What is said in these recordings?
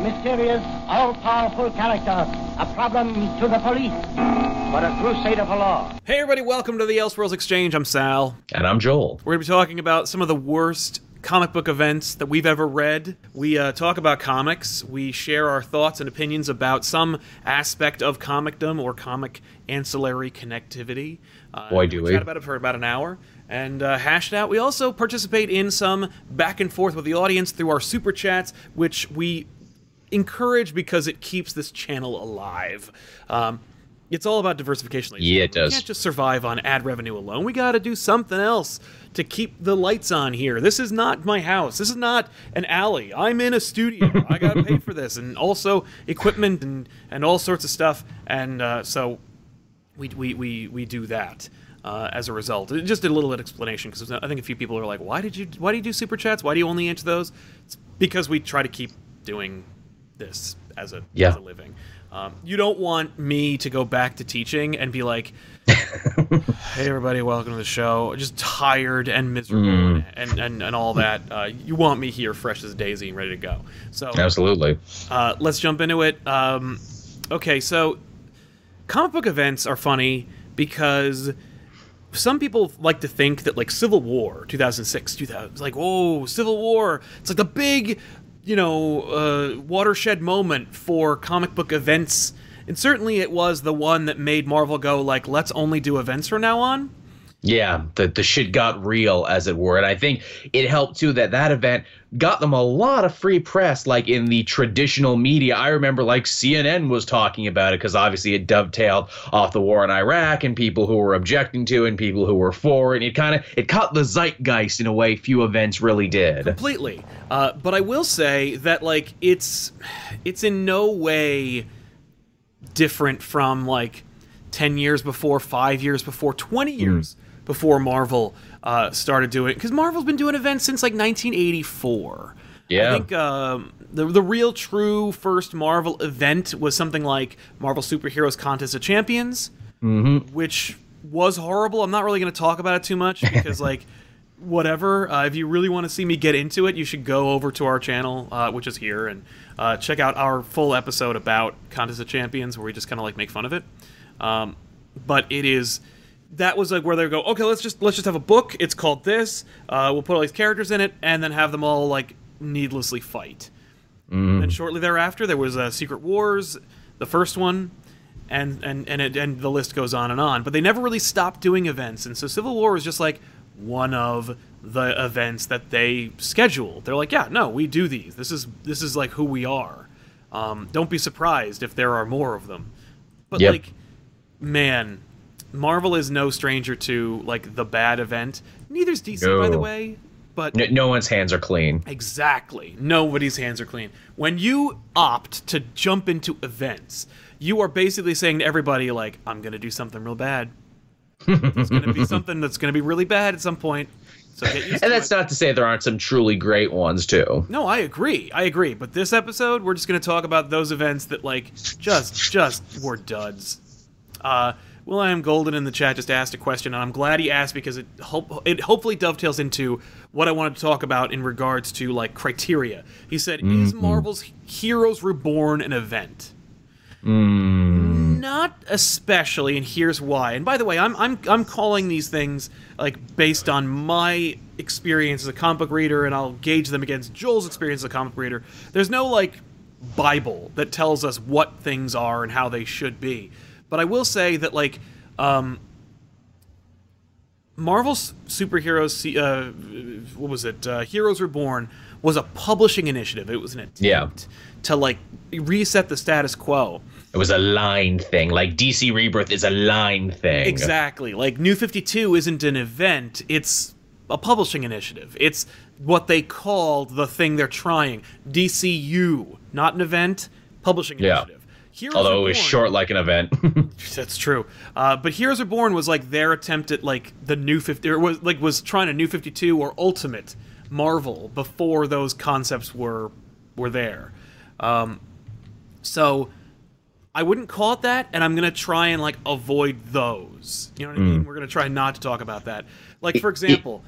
A mysterious, all-powerful character, a problem to the police, but a crusader for law. Hey, everybody, welcome to the Elseworlds Exchange. I'm Sal. And I'm Joel. We're going to be talking about some of the worst comic book events that we've ever read. We uh, talk about comics. We share our thoughts and opinions about some aspect of comicdom or comic ancillary connectivity. Uh, Boy, do we. chat about it for about an hour and uh, hash it out. We also participate in some back and forth with the audience through our super chats, which we encourage because it keeps this channel alive. Um, it's all about diversification. ladies Yeah, it gentlemen. We does. can't just survive on ad revenue alone. We got to do something else to keep the lights on here. This is not my house. This is not an alley. I'm in a studio. I got to pay for this, and also equipment and and all sorts of stuff. And uh, so we we we we do that. Uh, as a result, just a little bit of explanation because I think a few people are like, "Why did you? Why do you do super chats? Why do you only answer those?" It's because we try to keep doing this as a Yeah. as a living. Um, you don't want me to go back to teaching and be like, "Hey, everybody, welcome to the show." Just tired and miserable and, and and all that. Uh, you want me here, fresh as a daisy and ready to go. So Absolutely. uh, let's jump into it. Um, okay, so comic book events are funny because some people like to think that like Civil War 2006 2000 it's like whoa Civil War it's like the big you know uh, watershed moment for comic book events. And certainly it was the one that made Marvel go like let's only do events from now on Yeah, the the shit got real, as it were, and I think it helped too that that event got them a lot of free press, like in the traditional media. I remember like CNN was talking about it because obviously it dovetailed off the war in Iraq and people who were objecting to it and people who were for, it. and it kind of it caught the zeitgeist in a way few events really did. completely. Uh, but I will say that like it's it's in no way different from like ten years before, five years before, twenty years before Marvel uh, started doing. Because Marvel's been doing events since like 1984. Yeah. I think um, the the real true first Marvel event was something like Marvel Superheroes Contest of Champions, which was horrible. I'm not really going to talk about it too much because like whatever. Uh, if you really want to see me get into it, you should go over to our channel, uh, which is here, and uh, check out our full episode about Contest of Champions, where we just kind of like make fun of it. Um, but it is that was like where they go. Okay, let's just let's just have a book. It's called this. Uh, we'll put all these characters in it, and then have them all like needlessly fight. And shortly thereafter, there was uh, Secret Wars, the first one, and and and it, and the list goes on and on. But they never really stopped doing events, and so Civil War was just like one of the events that they scheduled. They're like, yeah, no, we do these. This is this is like who we are. Um, don't be surprised if there are more of them. But Yep. like, man, Marvel is no stranger to like the bad event. Neither's DC, by the way. But No, no one's hands are clean. Exactly. Nobody's hands are clean. When you opt to jump into events, you are basically saying to everybody, like, I'm going to do something real bad. It's going to be something that's going to be really bad at some point. So get used to And that's it. not to say there aren't some truly great ones too. No, I agree. I agree. But this episode, we're just going to talk about those events that, like, just, just were duds. Uh, Will.i.am Golden in the chat just asked a question, and I'm glad he asked because it hope it hopefully dovetails into what I wanted to talk about in regards to like criteria. He said, "Is mm-hmm. Marvel's Heroes Reborn an event?" Mm. Not especially, and here's why. And by the way, I'm I'm I'm calling these things like based on my experience as a comic book reader, and I'll gauge them against Joel's experience as a comic reader. There's no like Bible that tells us what things are and how they should be. But I will say that like um, Marvel's superheroes, uh, what was it? Uh, Heroes Reborn was a publishing initiative. It was an attempt Yeah. to like reset the status quo. It was a line thing. Like DC Rebirth is a line thing. Exactly. Like New 52 isn't an event, it's a publishing initiative. It's what they called the thing they're trying. DCU, not an event, publishing Yeah. initiative. Heroes Although it was Reborn- short like an event. That's true. Uh, but Heroes Reborn was like their attempt at like the new 50 or was like was trying a new 52 or ultimate Marvel before those concepts were were there. Um, so I wouldn't call it that, and I'm gonna try and like avoid those. You know what I mean? We're gonna try not to talk about that. Like for example,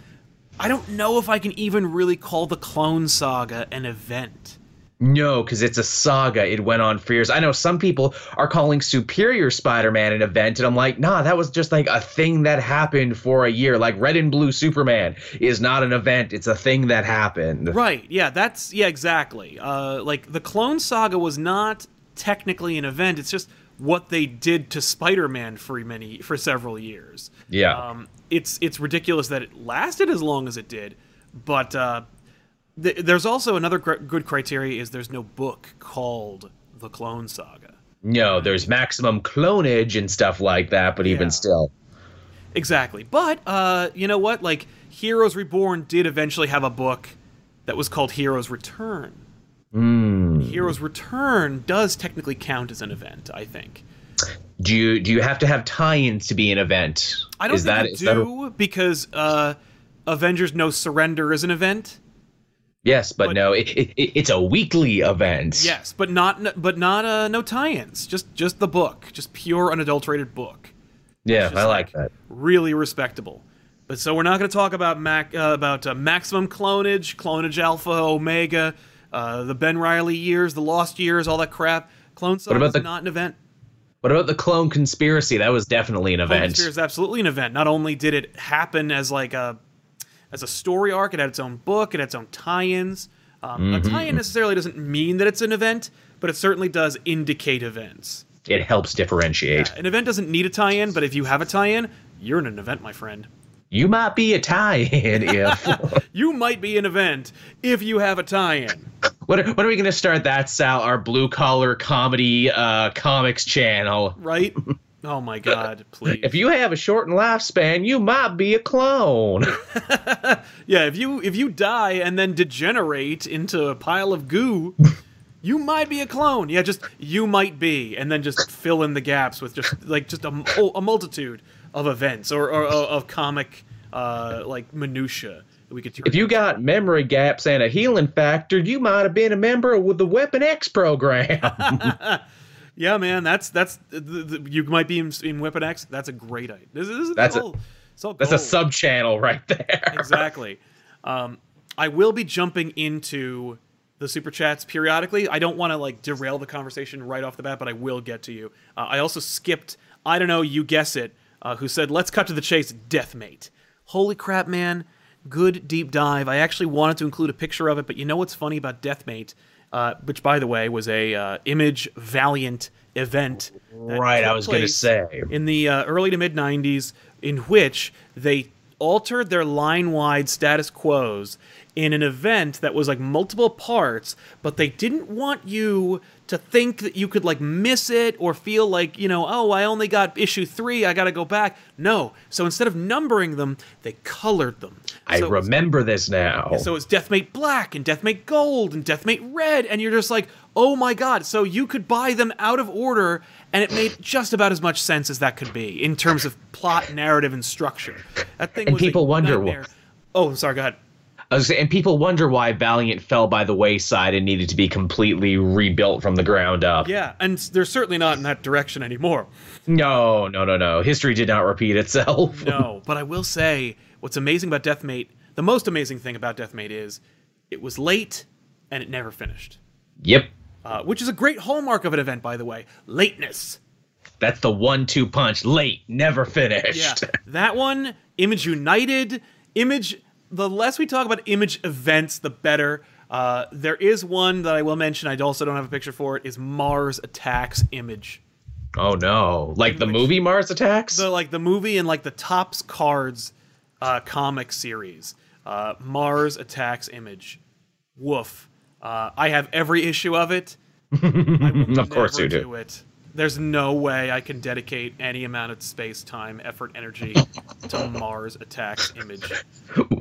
I don't know if I can even really call the Clone Saga an event. No, because it's a saga. It went on for years. I know some people are calling Superior Spider-Man an event, and I'm like, nah, that was just like a thing that happened for a year. Like Red and Blue Superman is not an event. It's a thing that happened. Right. Yeah, that's yeah, exactly. Uh, like the Clone Saga was not technically an event. It's just what they did to Spider-Man for many for several years. Yeah. Um, it's it's ridiculous that it lasted as long as it did, but uh, th- there's also another cr- good criteria is there's no book called the Clone Saga. No, there's maximum clonage and stuff like that, but Yeah. even still. Exactly. But uh, you know what? Like Heroes Reborn did eventually have a book that was called Heroes Return. Mm. Heroes Return does technically count as an event, I think. Do you do you have to have tie-ins to be an event? I don't is think that, you is that a- do because uh, Avengers No Surrender is an event. Yes, but, but- no, it, it, it- it's a weekly event. Yes, but not but not uh, no tie-ins. Just just the book, just pure unadulterated book. yeah, I like like- that. Really respectable. But so we're not going to talk about Mac uh, about uh, maximum clonage, clonage alpha, omega, uh, the Ben Riley years, the lost years, all that crap. Clone Saga about is the- not an event. What about the clone conspiracy? That was definitely an Clone event. Conspiracy is absolutely an event. Not only did it happen as like a as a story arc, it had its own book, it had its own tie-ins. Um, A tie-in necessarily doesn't mean that it's an event, but it certainly does indicate events. It helps differentiate. An event doesn't need a tie-in, but if you have a tie-in, you're in an event, my friend. You might be a tie-in if. You might be an event if you have a tie-in. what, are, when are we going to start that, Sal? Our blue collar comedy uh, comics channel. right? Oh my god, please. If you have a shortened lifespan, you might be a clone. yeah, if you if you die and then degenerate into a pile of goo, you might be a clone. Yeah, just you might be, and then just fill in the gaps with just like just a, a multitude of events or, or, or of comic uh, like minutia that we could. if you got memory gaps and a healing factor, you might have been a member of the Weapon X program. Yeah, man, that's that's the, the, you might be in, in Weapon X. That's a great idea. This, is- this is That's a- all, it's all That's a sub channel right there. exactly. Um, I will be jumping into the super chats periodically. I don't want to like derail the conversation right off the bat, but I will get to you. Uh, I also skipped. I don't know. You guess it. Uh, who said, "Let's cut to the chase." Deathmate. Holy crap, man! Good deep dive. I actually wanted to include a picture of it, but you know what's funny about Deathmate? Uh, which, by the way, was a uh, Image Valiant event. Right, I was gonna say. in the uh, early to mid 90s in which they altered their line wide status quos in an event that was like multiple parts but they didn't want you to think that you could like miss it or feel like you know oh i only got issue three i gotta go back no so instead of numbering them they colored them I So it was- remember this now. so it's Deathmate Black and Deathmate Gold and Deathmate Red, and you're just like, oh my god. So you could buy them out of order, and it made just about as much sense as that could be in terms of plot, narrative, and structure. That thing And was people wonder nightmare. Oh, sorry. Go ahead. I was saying, and people wonder why Valiant fell by the wayside and needed to be completely rebuilt from the ground up. Yeah, and they're certainly not in that direction anymore. No, no, no, no. History did not repeat itself. No, but I will say what's amazing about Deathmate, the most amazing thing about Deathmate is it was late and it never finished. Yep. Uh, which is a great hallmark of an event, by the way. Lateness. That's the one two punch. Late, never finished. Yeah, that one, Image United, Image. The less we talk about Image events, the better. Uh, there is one that I will mention. I also don't have a picture for it. Is Mars Attacks Image. Oh no! Like the movie Mars Attacks. the like the movie and like the Topps cards uh, comic series uh, mars attacks image woof uh, i have every issue of it of course you do. it there's no way i can dedicate any amount of space time effort energy to mars attacks image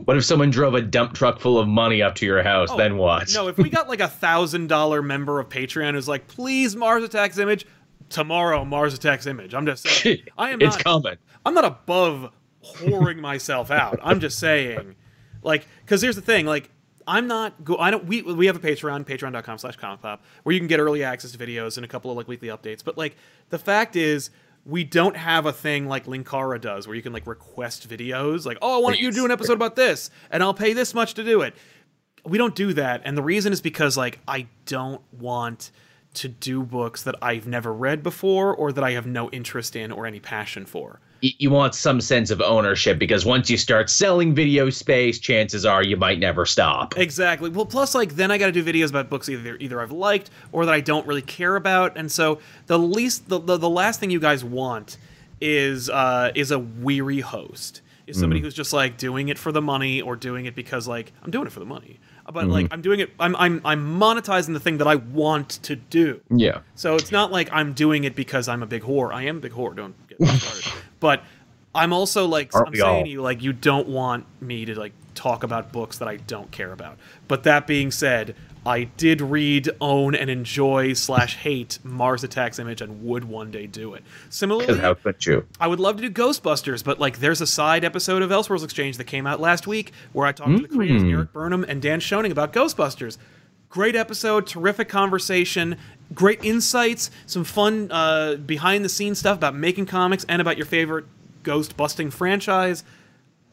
What if someone drove a dump truck full of money up to your house? Oh, then what? no if we got like a thousand dollar member of patreon who's like please mars attacks image tomorrow mars attacks image i'm just saying i am it's not coming. I'm not above whoring myself out. I'm just saying, like, because here's the thing, like, I'm not. Go- I don't. We we have a Patreon, Patreon.com/slash Comic Pop, where you can get early access to videos and a couple of like weekly updates. But like, the fact is, we don't have a thing like Linkara does, where you can like request videos. Like, oh, I want you to do an episode about this, and I'll pay this much to do it. We don't do that, and the reason is because like I don't want to do books that I've never read before or that I have no interest in or any passion for. You want some sense of ownership because once you start selling video space, chances are you might never stop. Exactly. Well, plus, like, then I got to do videos about books either either I've liked or that I don't really care about, and so the least the the, the last thing you guys want is uh, is a weary host. Is somebody who's just like doing it for the money or doing it because like I'm doing it for the money, but like I'm doing it. I'm I'm I'm monetizing the thing that I want to do. Yeah. So it's not like I'm doing it because I'm a big whore. I am a big whore. Don't get me started. but I'm also like Aren't I'm saying all? to you like you don't want me to like talk about books that I don't care about. But that being said, I did read, own, and enjoy slash hate Mars Attacks Image and would one day do it. Similarly, how could you? I would love to do Ghostbusters, but like there's a side episode of Elseworlds Exchange that came out last week where I talked to the hmm. creators Erik Burnham and Dan Schoening about Ghostbusters. Great episode, terrific conversation, great insights, some fun uh, behind the scenes stuff about making comics and about your favorite ghost busting franchise.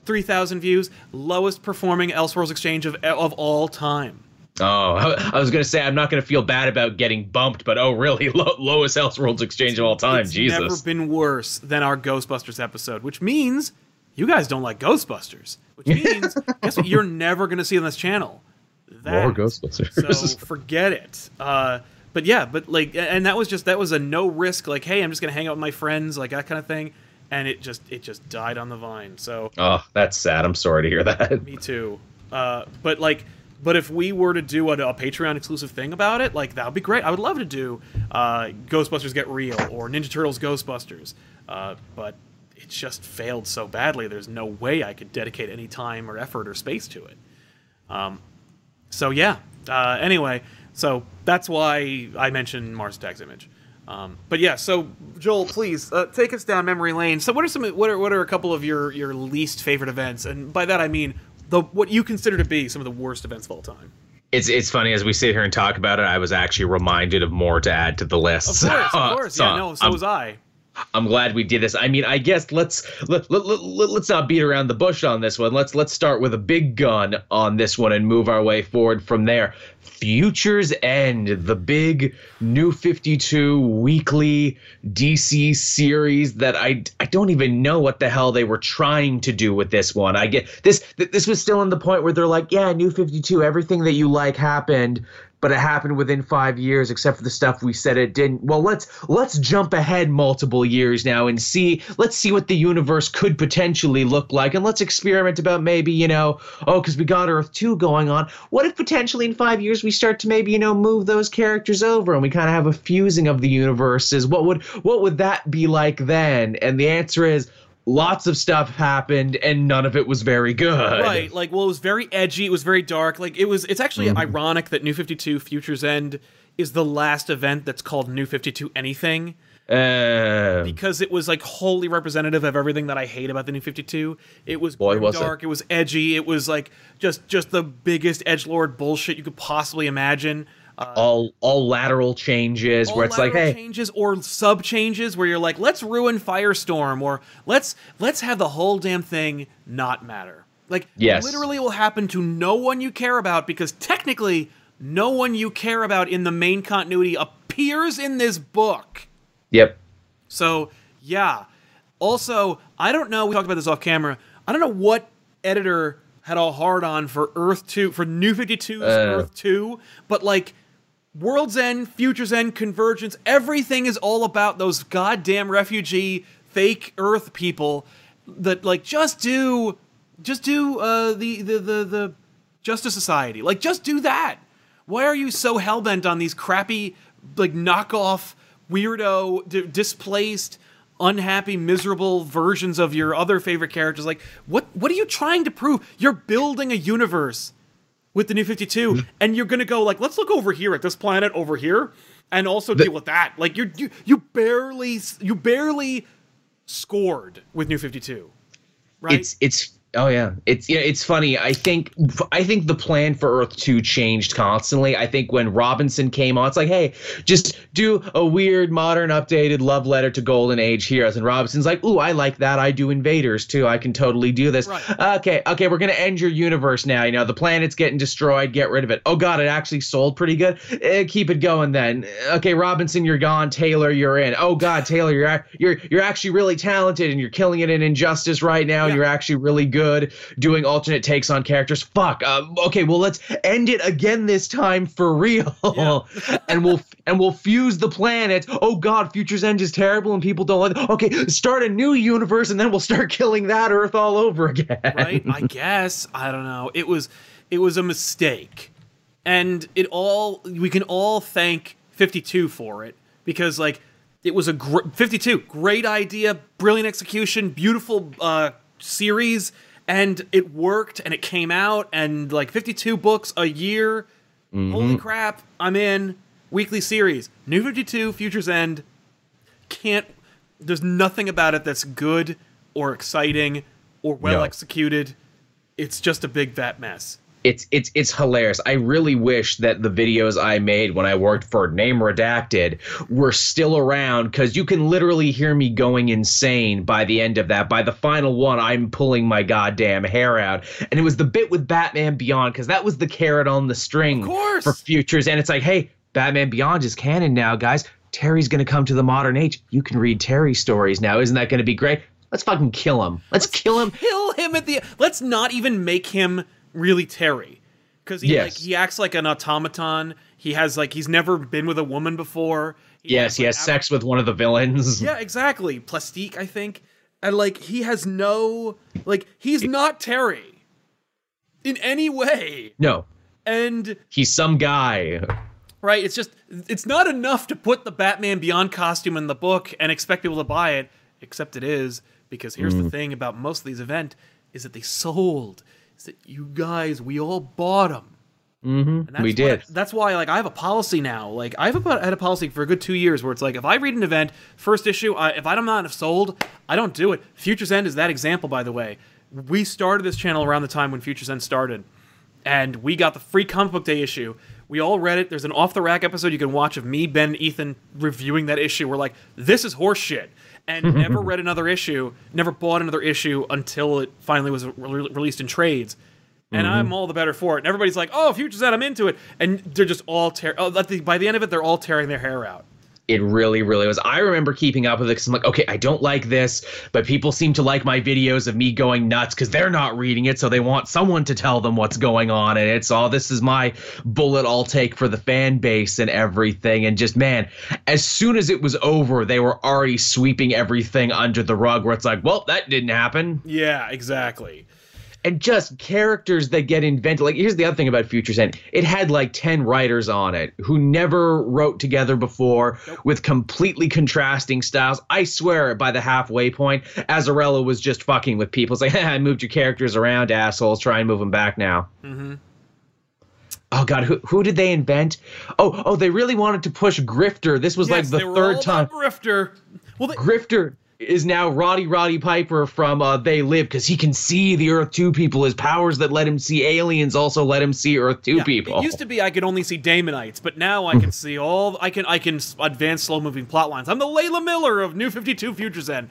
3,000 views, lowest performing Elseworlds Exchange of, of all time. Oh, I was gonna say I'm not gonna feel bad about getting bumped, but oh really? Low, lowest Elseworlds exchange of all time. it's Jesus. never been worse than our Ghostbusters episode, which means you guys don't like Ghostbusters. Which means guess what? You're never going to see on this channel. That. More Ghostbusters. So forget it. Uh, but yeah, but like, and that was just that was a no risk. Like, hey, I'm just going to hang out with my friends, like that kind of thing. And it just it just died on the vine. So oh, that's sad. I'm sorry to hear that. me too. Uh, but like, but if we were to do a, a Patreon exclusive thing about it, like that would be great. I would love to do uh, Ghostbusters Get Real or Ninja Turtles Ghostbusters. Uh, but it just failed so badly. There's no way I could dedicate any time or effort or space to it. Um, so yeah. Uh, anyway, so that's why I mentioned Mars Attacks Image. Um, but yeah, so Joel, please uh, take us down memory lane. So what are some what are what are a couple of your your least favorite events? And by that I mean the what you consider to be some of the worst events of all time. It's it's funny as we sit here and talk about it. I was actually reminded of more to add to the list. Of course, So, of course. so Yeah, no, so I'm, was I. I'm glad we did this. I mean, I guess let's let, let, let, let's not beat around the bush on this one. Let's let's start with a big gun on this one and move our way forward from there. Futures End, the big new 52 weekly DC series that I I don't even know what the hell they were trying to do with this one. I get this this was still in the point where they're like, yeah, new 52, everything that you like happened but it happened within five years except for the stuff we said it didn't. Well let's let's jump ahead multiple years now and see let's see what the universe could potentially look like and let's experiment about maybe you know oh because we got earth 2 going on. What if potentially in five years we start to maybe you know move those characters over and we kind of have a fusing of the universes? What would what would that be like then? And the answer is lots of stuff happened and none of it was very good Right, like well, it was very edgy. It was very dark. Like it was. It's actually ironic that New Fifty Two Futures End is the last event that's called New Fifty Two Anything. uh, because it was like wholly representative of everything that I hate about the new 52. It was Boy, was it. dark, it. was edgy, it was like just just the biggest edge lord bullshit you could possibly imagine. Uh, all all lateral changes where it's like hey changes or sub changes where you're like let's ruin Firestorm or let's let's have the whole damn thing not matter. Like Yes. literally will happen to no one you care about because technically no one you care about in the main continuity appears in this book. Yep. So yeah. Also, I don't know. We talked about this off camera. I don't know what editor had a hard on for Earth Two for New 52's Uh. Earth Two, but like World's End, Future's End, Convergence, everything is all about those goddamn refugee fake Earth people that like just do just do uh the the the, the Justice Society. Like just do that. Why are you so hellbent on these crappy like knockoff weirdo d- displaced unhappy miserable versions of your other favorite characters like what what are you trying to prove you're building a universe with the new 52 Mm-hmm. and you're gonna go like let's look over here at this planet over here and also deal with that like you're you, you barely you barely scored with new 52 right It's it's oh yeah. It's yeah, it's funny. I think I think the plan for Earth 2 changed constantly. I think when Robinson came on, it's like, hey, just do a weird modern updated love letter to Golden Age heroes. And Robinson's like, ooh, I like that. I do invaders too. I can totally do this. Right. Okay, okay, we're gonna end your universe now. You know, the planet's getting destroyed, get rid of it. Oh god, it actually sold pretty good. Eh, keep it going then. Okay, Robinson, you're gone. Taylor, you're in. Oh god, Taylor, you're you're you're actually really talented and you're killing it in Injustice right now. Yeah. You're actually really good doing alternate takes on characters. Fuck. Um, okay, well let's end it again this time for real, and we'll and we'll fuse the planets. Oh God, Future's End is terrible and people don't like. Okay, start a new universe and then we'll start killing that Earth all over again. right i guess i don't know it was it was a mistake and it all we can all thank 52 for it because like it was a gr- 52 great idea brilliant execution beautiful uh series and it worked and it came out and like 52 books a year. Mm-hmm. Holy crap i'm in. Weekly series. New 52 futures end. Can't there's nothing about it that's good or exciting or well No. executed it's just a big fat mess it's it's it's hilarious. I really wish that the videos I made when I worked for Name Redacted were still around because you can literally hear me going insane by the end of that. By the final one, I'm pulling my goddamn hair out, and it was the bit with Batman Beyond because that was the carrot on the string for futures. And it's like, hey, Batman Beyond is canon now, guys. Terry's gonna come to the modern age. You can read Terry stories now. Isn't that gonna be great? Let's fucking kill him. Let's kill him. kill him at the let's not even make him really terry. Because he Yes. like he acts like an automaton. He has like he's never been with a woman before. Yes, he like, has sex with one of the villains. yeah exactly. Plastique i think. And like he has no like he's not terry. In any way. No, and he's some guy. right it's just it's not enough to put the batman beyond costume in the book and expect people to buy it except it is because here's Mm. the thing about most of these event is that they sold is that you guys we all bought them mm-hmm. and that's we did. that's why like i have a policy now like i've about had a policy for a good two years where it's like if i read an event first issue I, if i'm not have sold i don't do it futures end is that example by the way we started this channel around the time when futures end started and we got the free comic book day issue. We all read it. There's an off the rack episode you can watch of me, Ben, Ethan reviewing that issue. We're like, this is horseshit, and never read another issue, never bought another issue until it finally was re- released in trades. And mm-hmm. I'm all the better for it. And everybody's like, "Oh, Future's End, I'm into it," and they're just all tear. Oh, the, by the end of it, they're all tearing their hair out. It really, really was. I remember keeping up with it because I'm like, okay, I don't like this, but people seem to like my videos of me going nuts because they're not reading it, so they want someone to tell them what's going on. And it's all this is my bullet I'll take for the fan base and everything. And just, man, as soon as it was over, they were already sweeping everything under the rug where it's like, well, that didn't happen. Yeah, exactly. And just characters that get invented. Like here's the other thing about Futures End: it had like ten writers on it who never wrote together before, with completely contrasting styles. I swear, by the halfway point, Azzarello was just fucking with people. It's like, I moved your characters around, assholes. Try and move them back now. Mm-hmm. Oh God, who who did they invent? Oh oh, they really wanted to push Grifter. This was Yes, like the third time. Grifter. Well, they, Grifter is now Roddy Roddy Piper from uh, They Live because he can see the Earth 2 people. His powers that let him see aliens also let him see Earth 2 Yeah, people. It used to be I could only see Daemonites, but now I can see all. I can I can advance slow moving plot lines. I'm the Layla Miller of New Fifty Two Futures End.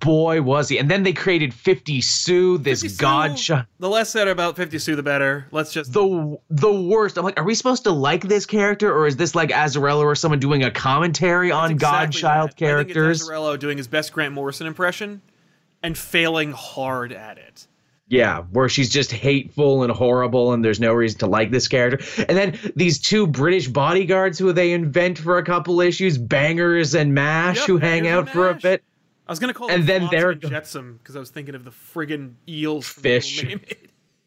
Boy, was he. And then they created 50 Sue, this 50 Sue, god shot. The less said about Fifty Sue, the better. Let's just. The the worst. I'm like, are we supposed to like this character, or is this like Azzarello or someone doing a commentary on exactly Godchild that. characters? I think it's doing his best Grant Morrison impression and failing hard at it. Yeah, where she's just hateful and horrible, and there's no reason to like this character. And then these two British bodyguards who they invent for a couple issues, Bangers and Mash, Yep, who hang out for a bit. I was gonna call And it then and Jetsam because I was thinking of the friggin' eels Fish.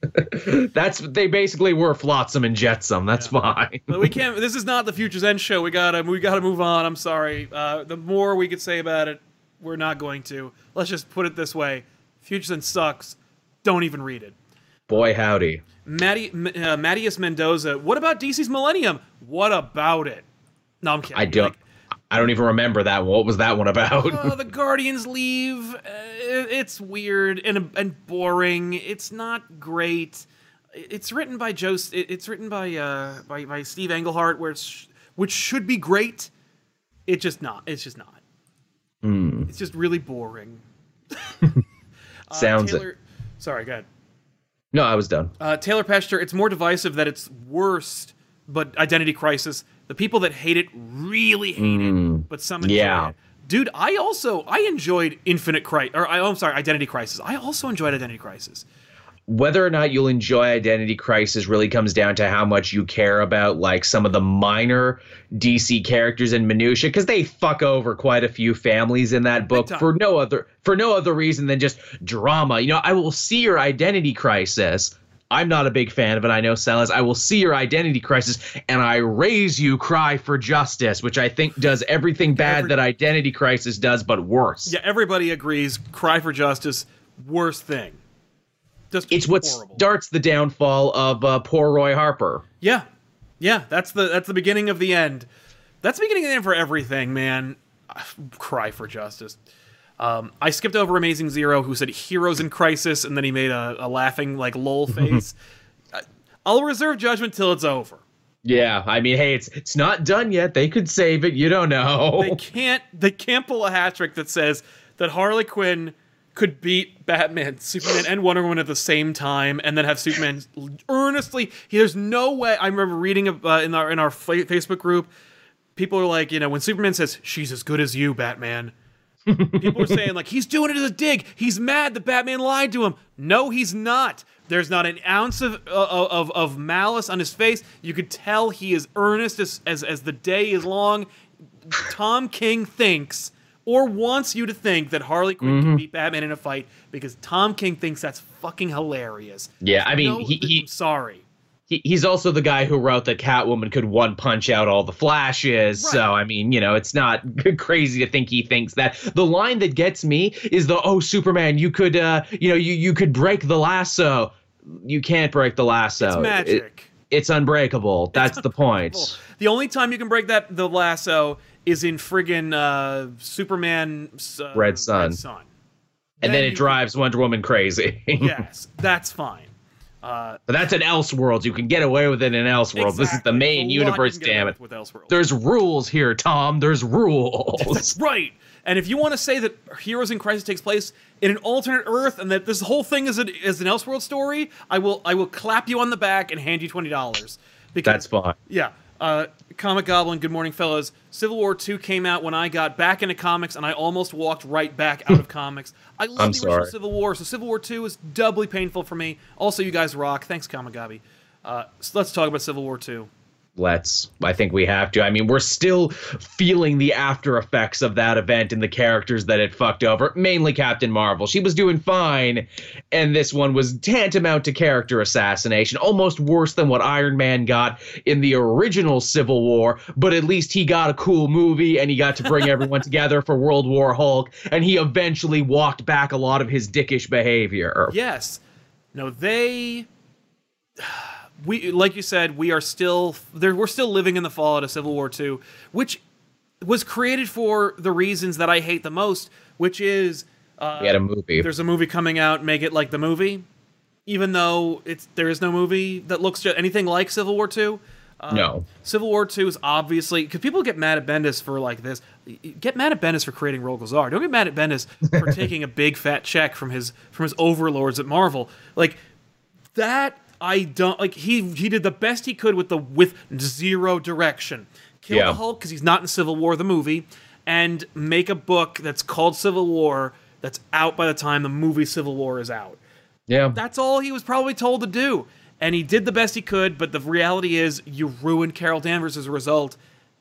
That's they basically were Flotsam and Jetsam. That's fine. But we can't. This is not the Future's End show. We gotta. We gotta move on. I'm sorry. Uh, the more we could say about it, we're not going to. Let's just put it this way: Future's End sucks. Don't even read it. Boy, howdy. Matty, uh, Mattias Mendoza. What about DC's Millennium? What about it? No, I'm kidding. I don't. Like, I don't even remember that. one. What was that one about? oh, the Guardians leave. Uh, it's weird and and boring. It's not great. It's written by Joe. It's written by uh by, by Steve Englehart, where it's which should be great. It's just not. It's just not. Hmm. It's just really boring. Uh, Sounds it. Sorry, go ahead. No, I was done. Uh, Taylor Pester, it's more divisive that it's worst, but Identity Crisis. The people that hate it really hate it, mm. but some enjoy Yeah. it. Dude, I also I enjoyed Infinite Crisis, or I, I'm sorry, Identity Crisis. I also enjoyed Identity Crisis. whether or not you'll enjoy Identity Crisis really comes down to how much you care about like some of the minor DC characters and minutia because they fuck over quite a few families in that book for no other for no other reason than just drama. You know, I will see your Identity Crisis. I'm not a big fan of it. I know Silas. I will see your identity crisis and I raise you cry for justice, which I think does everything bad Every- that identity crisis does, but worse. Yeah, everybody agrees. Cry for Justice, worst thing. Just It's what horrible. starts the downfall of uh, poor Roy Harper. Yeah, yeah. That's the that's the beginning of the end. That's the beginning of the end for everything, man. Cry for justice. Um, I skipped over Amazing Zero, who said "Heroes in Crisis," and then he made a, a laughing like lol face. I- I'll reserve judgment till it's over. Yeah, I mean, hey, it's it's not done yet. They could save it. You don't know. They can't they can't pull a hat trick that says that Harley Quinn could beat Batman, Superman, and Wonder Woman at the same time, and then have Superman earnestly. There's no way. I remember reading uh, in our in our Facebook group, people are like, you know, when Superman says she's as good as you, Batman. People are saying like he's doing it as a dig. He's mad that Batman lied to him. No, he's not. There's not an ounce of uh, of of malice on his face. You could tell he is earnest as as, as the day is long. Tom King thinks or wants you to think that Harley Quinn Mm-hmm. can beat Batman in a fight because Tom King thinks that's fucking hilarious. Yeah, I mean, No, he- he- I'm sorry. He, he's also the guy who wrote that Catwoman could one punch out all the flashes. Right. So I mean, you know, it's not crazy to think he thinks that. The line that gets me is the "Oh, Superman, you could, uh, you know, you you could break the lasso. You can't break the lasso. It's It- magic. it's unbreakable. That's the point. The only time you can break that the lasso is in friggin' uh, Superman's uh, Red Sun. Red Sun. And then you it drives Wonder Woman crazy. yes, that's fine. Uh, But that's an Elseworlds. You can get away with it in Elseworlds. This is the main There's a lot you universe, damn it. With Elseworlds. There's rules here, Tom. There's rules. Right. And if you want to say that Heroes in Crisis takes place in an alternate Earth and that this whole thing is, a, is an Elseworld story, I will I will clap you on the back and hand you twenty dollars. That's fine. yeah, uh, Comic Goblin. Good morning, fellas. Civil War Two came out when I got back into comics, and I almost walked right back out of comics. I love I'm the original sorry. Civil War, so Civil War Two is doubly painful for me. Also, you guys rock. Thanks, Kamagabi. Uh, so let's talk about Civil War Two. Let's i think we have to i mean we're still feeling the after effects of that event and the characters that it fucked over mainly captain marvel she was doing fine and this one was tantamount to character assassination almost worse than what iron man got in the original civil war but at least he got a cool movie and he got to bring everyone together for world war hulk and he eventually walked back a lot of his dickish behavior Yes. No, they. We like you said, we are still there. We're still living in the fallout of Civil War II, which was created for the reasons that I hate the most, which is uh, we had a movie there's a movie coming out, make it like the movie, even though it's there is no movie that looks anything like Civil War II. Uh, no Civil War II is obviously because people get mad at Bendis for like this. Get mad at Bendis for creating Rogozar. Don't get mad at Bendis for taking a big fat check from his from his overlords at Marvel. Like that, I don't like. He he did the best he could with the with zero direction. Kill Yeah. the Hulk because he's not in Civil War the movie, and make a book that's called Civil War that's out by the time the movie Civil War is out. Yeah. That's all he was probably told to do. And he did the best he could, but the reality is you ruined Carol Danvers as a result.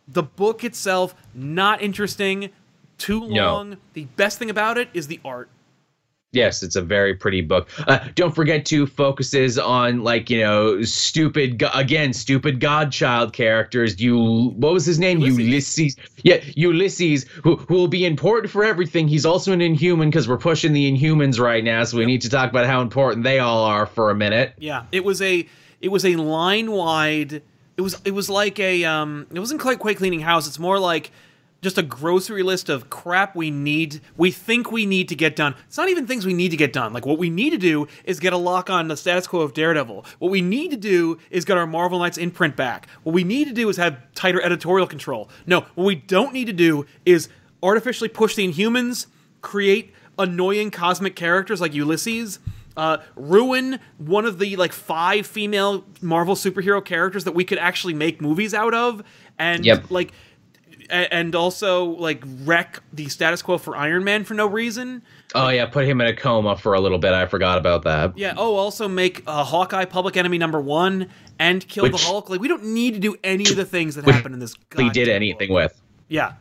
The book itself, not interesting, too No. long. The best thing about it is the art. Yes, it's a very pretty book. Uh, don't forget to focuses on like you know stupid again stupid godchild characters. You what was his name? Ulysses. Ulysses. Yeah, Ulysses, who who will be important for everything. He's also an Inhuman because we're pushing the Inhumans right now, so we need to talk about how important they all are for a minute. Yeah, it was a it was a line wide. It was it was like a um. It wasn't quite quite cleaning house. It's more like just a grocery list of crap we need we think we need to get done. It's not even things we need to get done. Like what we need to do is get a lock on the status quo of Daredevil. What we need to do is get our Marvel Knights imprint back. What we need to do is have tighter editorial control. No, what we don't need to do is artificially push the Inhumans, create annoying cosmic characters like Ulysses, uh, ruin one of the like five female Marvel superhero characters that we could actually make movies out of, and Yep. like, and also like wreck the status quo for Iron Man for no reason. Oh yeah, put him in a coma for a little bit. I forgot about that. Yeah. Oh, also make uh, Hawkeye public enemy number one and kill the Which- Hulk. Like we don't need to do any of the things that happen in this. He did anything book. with. Yeah.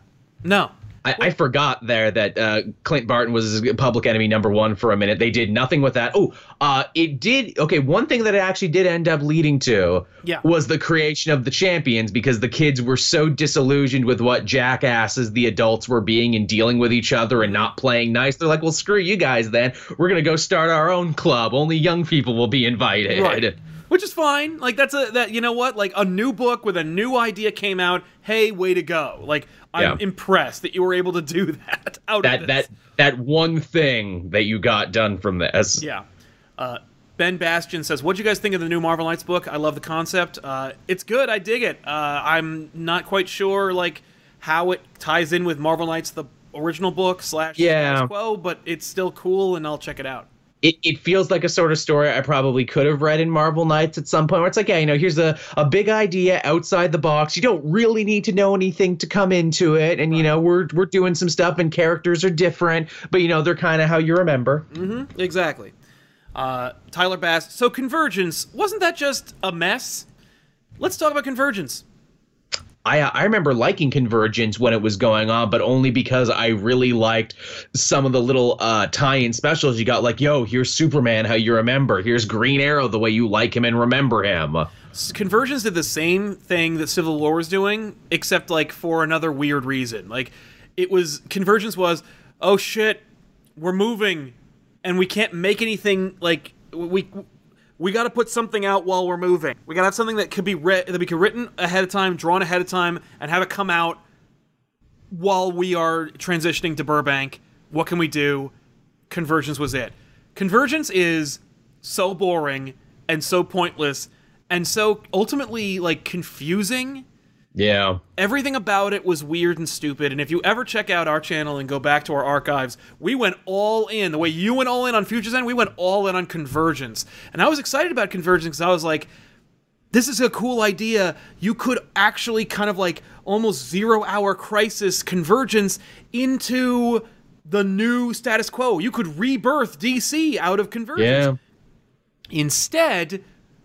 No. I, I forgot there that uh, Clint Barton was public enemy number one for a minute. They did nothing with that. Oh, uh, it did. Okay, one thing that it actually did end up leading to Yeah. was the creation of the champions because the kids were so disillusioned with what jackasses the adults were being and dealing with each other and not playing nice. They're like, well, screw you guys then. We're going to go start our own club. Only young people will be invited. Right. Which is fine. Like that's a that you know what? Like a new book with a new idea came out. Hey, way to go. Like I'm Yeah. impressed that you were able to do that out That of that this. that one thing that you got done from this. Yeah. Uh, ben Bastion says, "What do you guys think of the new Marvel Knights book? I love the concept. Uh, it's good. I dig it. Uh, I'm not quite sure like how it ties in with Marvel Knights, the original book slash Yeah. quo, but it's still cool, and I'll check it out. It, it feels like a sort of story I probably could have read in Marvel Knights at some point where it's like, yeah, you know, here's a, a big idea outside the box. You don't really need to know anything to come into it. And, you know, we're we're doing some stuff and characters are different, but you know, they're kind of how you remember. Mm-hmm, exactly. Uh, Tyler Bass. So Convergence wasn't that just a mess? Let's talk about Convergence. I I remember liking Convergence when it was going on, but only because I really liked some of the little uh, tie-in specials you got. Like, yo, here's Superman, how you remember. Here's Green Arrow, the way you like him and remember him. Convergence did the same thing that Civil War was doing, except like for another weird reason. Like it was Convergence was, oh shit, we're moving, and we can't make anything. Like we we got to put something out while we're moving. We got to have something that could be read that we could written ahead of time, drawn ahead of time, and have it come out while we are transitioning to Burbank. What can we do? Convergence was it. Convergence is so boring and so pointless and so ultimately like confusing. Yeah. Everything about it was weird and stupid. And if you ever check out our channel and go back to our archives, we went all in. The way you went all in on Futures End, we went all in on Convergence. And I was excited about Convergence because I was like, this is a cool idea. You could actually kind of like almost zero hour crisis convergence into the new status quo. You could rebirth DC out of convergence. Yeah. Instead,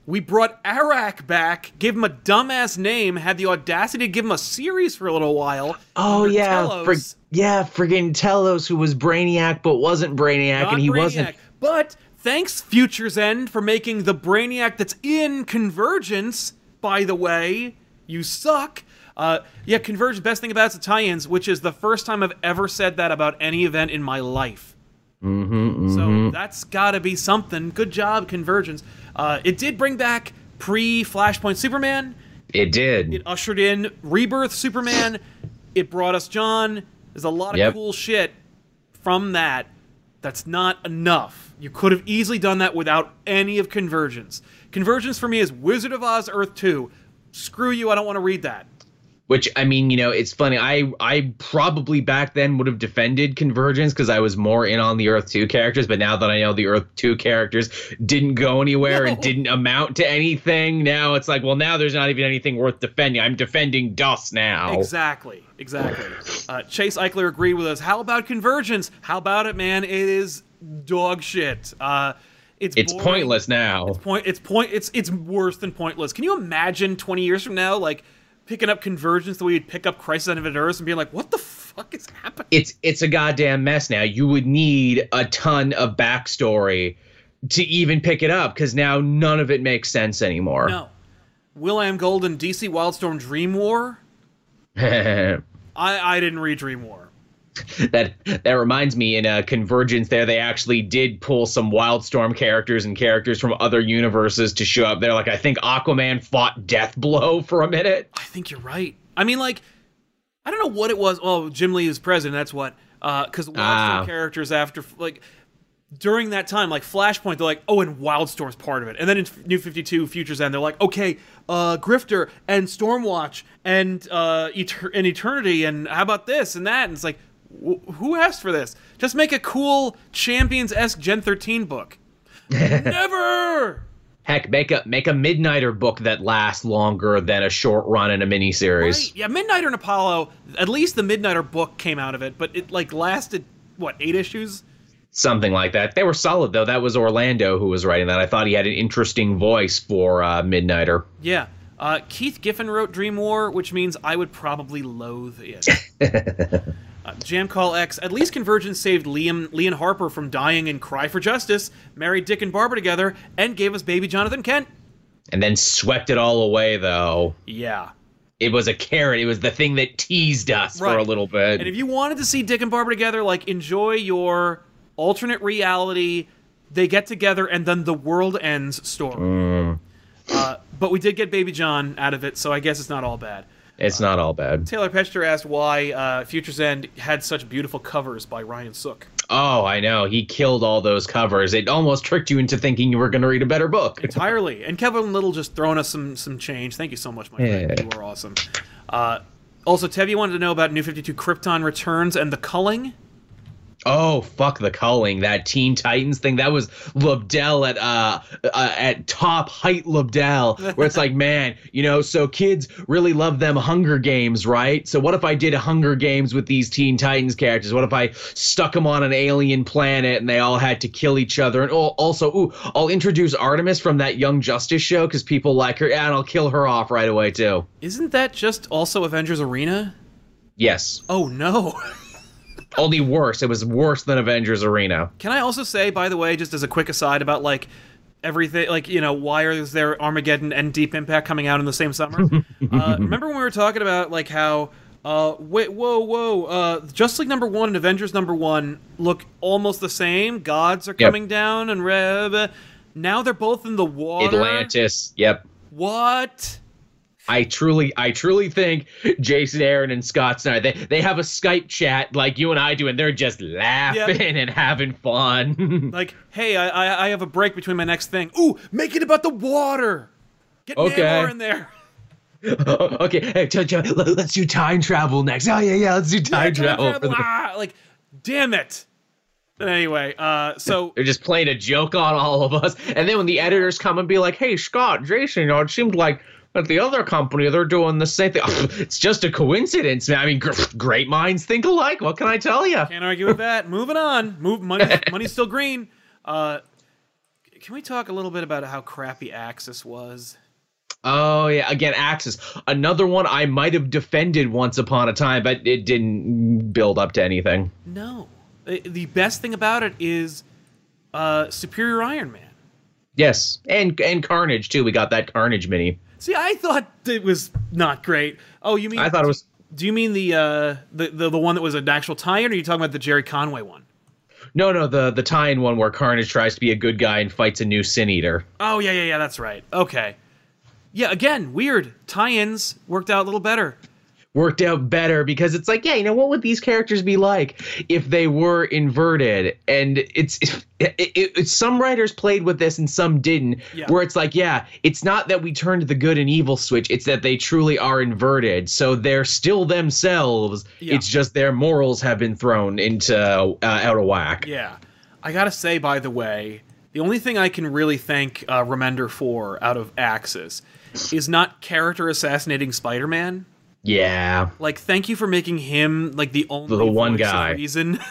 we brought Arak back, gave him a dumbass name, had the audacity to give him a series for a little while. Oh yeah, yeah, friggin' Telos, who was Brainiac but wasn't Brainiac, Not and he Brainiac. wasn't. But thanks, Futures End, for making the Brainiac that's in Convergence. By the way, you suck. Uh, yeah, Convergence. Best thing about it's the tie-ins, which is the first time I've ever said that about any event in my life. Mm-hmm, So that's got to be something. Good job, Convergence. Uh, it did bring back pre-Flashpoint Superman. It did. It ushered in Rebirth Superman. It brought us John. There's a lot of Yep. cool shit from that. That's not enough. You could have easily done that without any of Convergence. Convergence for me is Wizard of Oz Earth 2. Screw you, I don't want to read that. Which I mean, you know, it's funny. I I probably back then would have defended Convergence because I was more in on the Earth Two characters. But now that I know the Earth Two characters didn't go anywhere and didn't amount to anything, now it's like, well, now there's not even anything worth defending. I'm defending Dust now. Exactly, exactly. Uh, Chase Eichler agreed with us. How about Convergence? How about it, man? It is dog shit. Uh, It's It's pointless now. It's Point. It's point. It's it's worse than pointless. Can you imagine twenty years from now, like picking up Convergence the way you'd pick up Crisis on Infinite Earths and being like, "What the fuck is happening?" it's it's a goddamn mess now. You would need a ton of backstory to even pick it up because now none of it makes sense anymore. No. Will I am Golden, DC Wildstorm Dream War. I I didn't read Dream War. that that reminds me in uh, Convergence there they actually did pull some Wildstorm characters and characters from other universes to show up there. Like I think Aquaman fought deathblow for a minute. I think you're right. I mean, like, I don't know what it was. Oh, Jim Lee is president. That's what. Because Wildstorm Ah. characters after like during that time, like Flashpoint, they're like, oh, and Wildstorm's part of it. And then in New Fifty Two, Futures End, they're like, okay, uh, Grifter and Stormwatch and uh, Eter- and Eternity, and how about this and that? And it's like, who asked for this? Just make a cool Champions esque Gen thirteen book. Never. Heck, make a make a Midnighter book that lasts longer than a short run in a miniseries. Right? Yeah, Midnighter and Apollo. At least the Midnighter book came out of it, but it like lasted what eight issues? Something like that. They were solid though. That was Orlando who was writing that. I thought he had an interesting voice for uh, Midnighter. Yeah. Uh, Keith Giffen wrote Dream War, which means I would probably loathe it. uh, Jam Call X. At least Convergence saved Liam, Lian Harper from dying in Cry for Justice, married Dick and Barbara together, and gave us baby Jonathan Kent. And then swept it all away though. Yeah. It was a carrot. It was the thing that teased us for a little bit. And if you wanted to see Dick and Barbara together, like enjoy your alternate reality, they get together and then the world ends story. Uh, but we did get Baby John out of it, so I guess it's not all bad. It's not all bad. Taylor Petcher asked why uh, Future's End had such beautiful covers by Ryan Sook. Oh, I know. He killed all those covers. It almost tricked you into thinking you were going to read a better book. Entirely. And Kevin Little just throwing us some some change. Thank you so much, my friend. You were awesome. Uh, also, Tev, wanted to know about New 52 Krypton Returns and the culling? Oh, fuck the culling. That Teen Titans thing. That was Lobdell at uh, uh at top height Lobdell, where it's like, man, you know, so kids really love them Hunger Games, right? So what if I did Hunger Games with these Teen Titans characters? What if I stuck them on an alien planet and they all had to kill each other? And al- also, ooh, I'll introduce Artemis from that Young Justice show because people like her, and I'll kill her off right away too. Isn't that just also Avengers Arena? Yes, Oh, no. only worse. It was worse than Avengers Arena. Can I also say, by the way, just as a quick aside about like everything, like you know, why is there Armageddon and Deep Impact coming out in the same summer? uh, remember when we were talking about like how, uh, wait, whoa, whoa, uh, Justice League number one and Avengers number one look almost the same. Gods are Yep. coming down and Rev. Now they're both in the water. Atlantis. Yep. What? I truly, I truly think Jason Aaron and Scott Snyder they they have a Skype chat like you and I do, and they're just laughing and having fun. Like, hey, I, I I have a break between my next thing. Ooh, make it about the water. Get Okay. Namor in there. okay, hey, ch- ch- let- let's do time travel next. Oh yeah, yeah, let's do time Yeah, travel. time the- Ah, like, damn it. But anyway, uh, so They're just playing a joke on all of us, and then when the editors come and be like, "Hey, Scott, Jason, you know, it seemed like." At the other company, they're doing the same thing. it's just a coincidence, man. I mean, great minds think alike. What can I tell you? can't argue with that. Moving on. Move money. money's still green. Uh, can we talk a little bit about how crappy Axis was? Oh yeah, again, Axis, another one I might have defended once upon a time, but it didn't build up to anything. No. The the best thing about it is uh, Superior Iron Man. Yes, and and Carnage too. We got that Carnage mini. See, I thought it was not great. Oh, you mean? I thought it was Do you mean the uh, the, the the one that was an actual tie-in, or are you talking about the Gerry Conway one? no, no, the the tie-in one where Carnage tries to be a good guy and fights a new Sin Eater. Oh yeah, yeah, yeah. That's right. Okay. Yeah. Again, weird tie-ins worked out a little better. Worked out better because it's like, yeah, you know, what would these characters be like if they were inverted? And it's it, it, it, some writers played with this and some didn't. Yeah. Where it's like, yeah, it's not that we turned the good and evil switch; it's that they truly are inverted. So they're still themselves. Yeah. It's just their morals have been thrown into uh, out of whack. Yeah. I gotta say, by the way, the only thing I can really thank uh, Remender for out of Axis is not character assassinating Spider-Man. Yeah. Like, thank you for making him like the only The one guy. reason.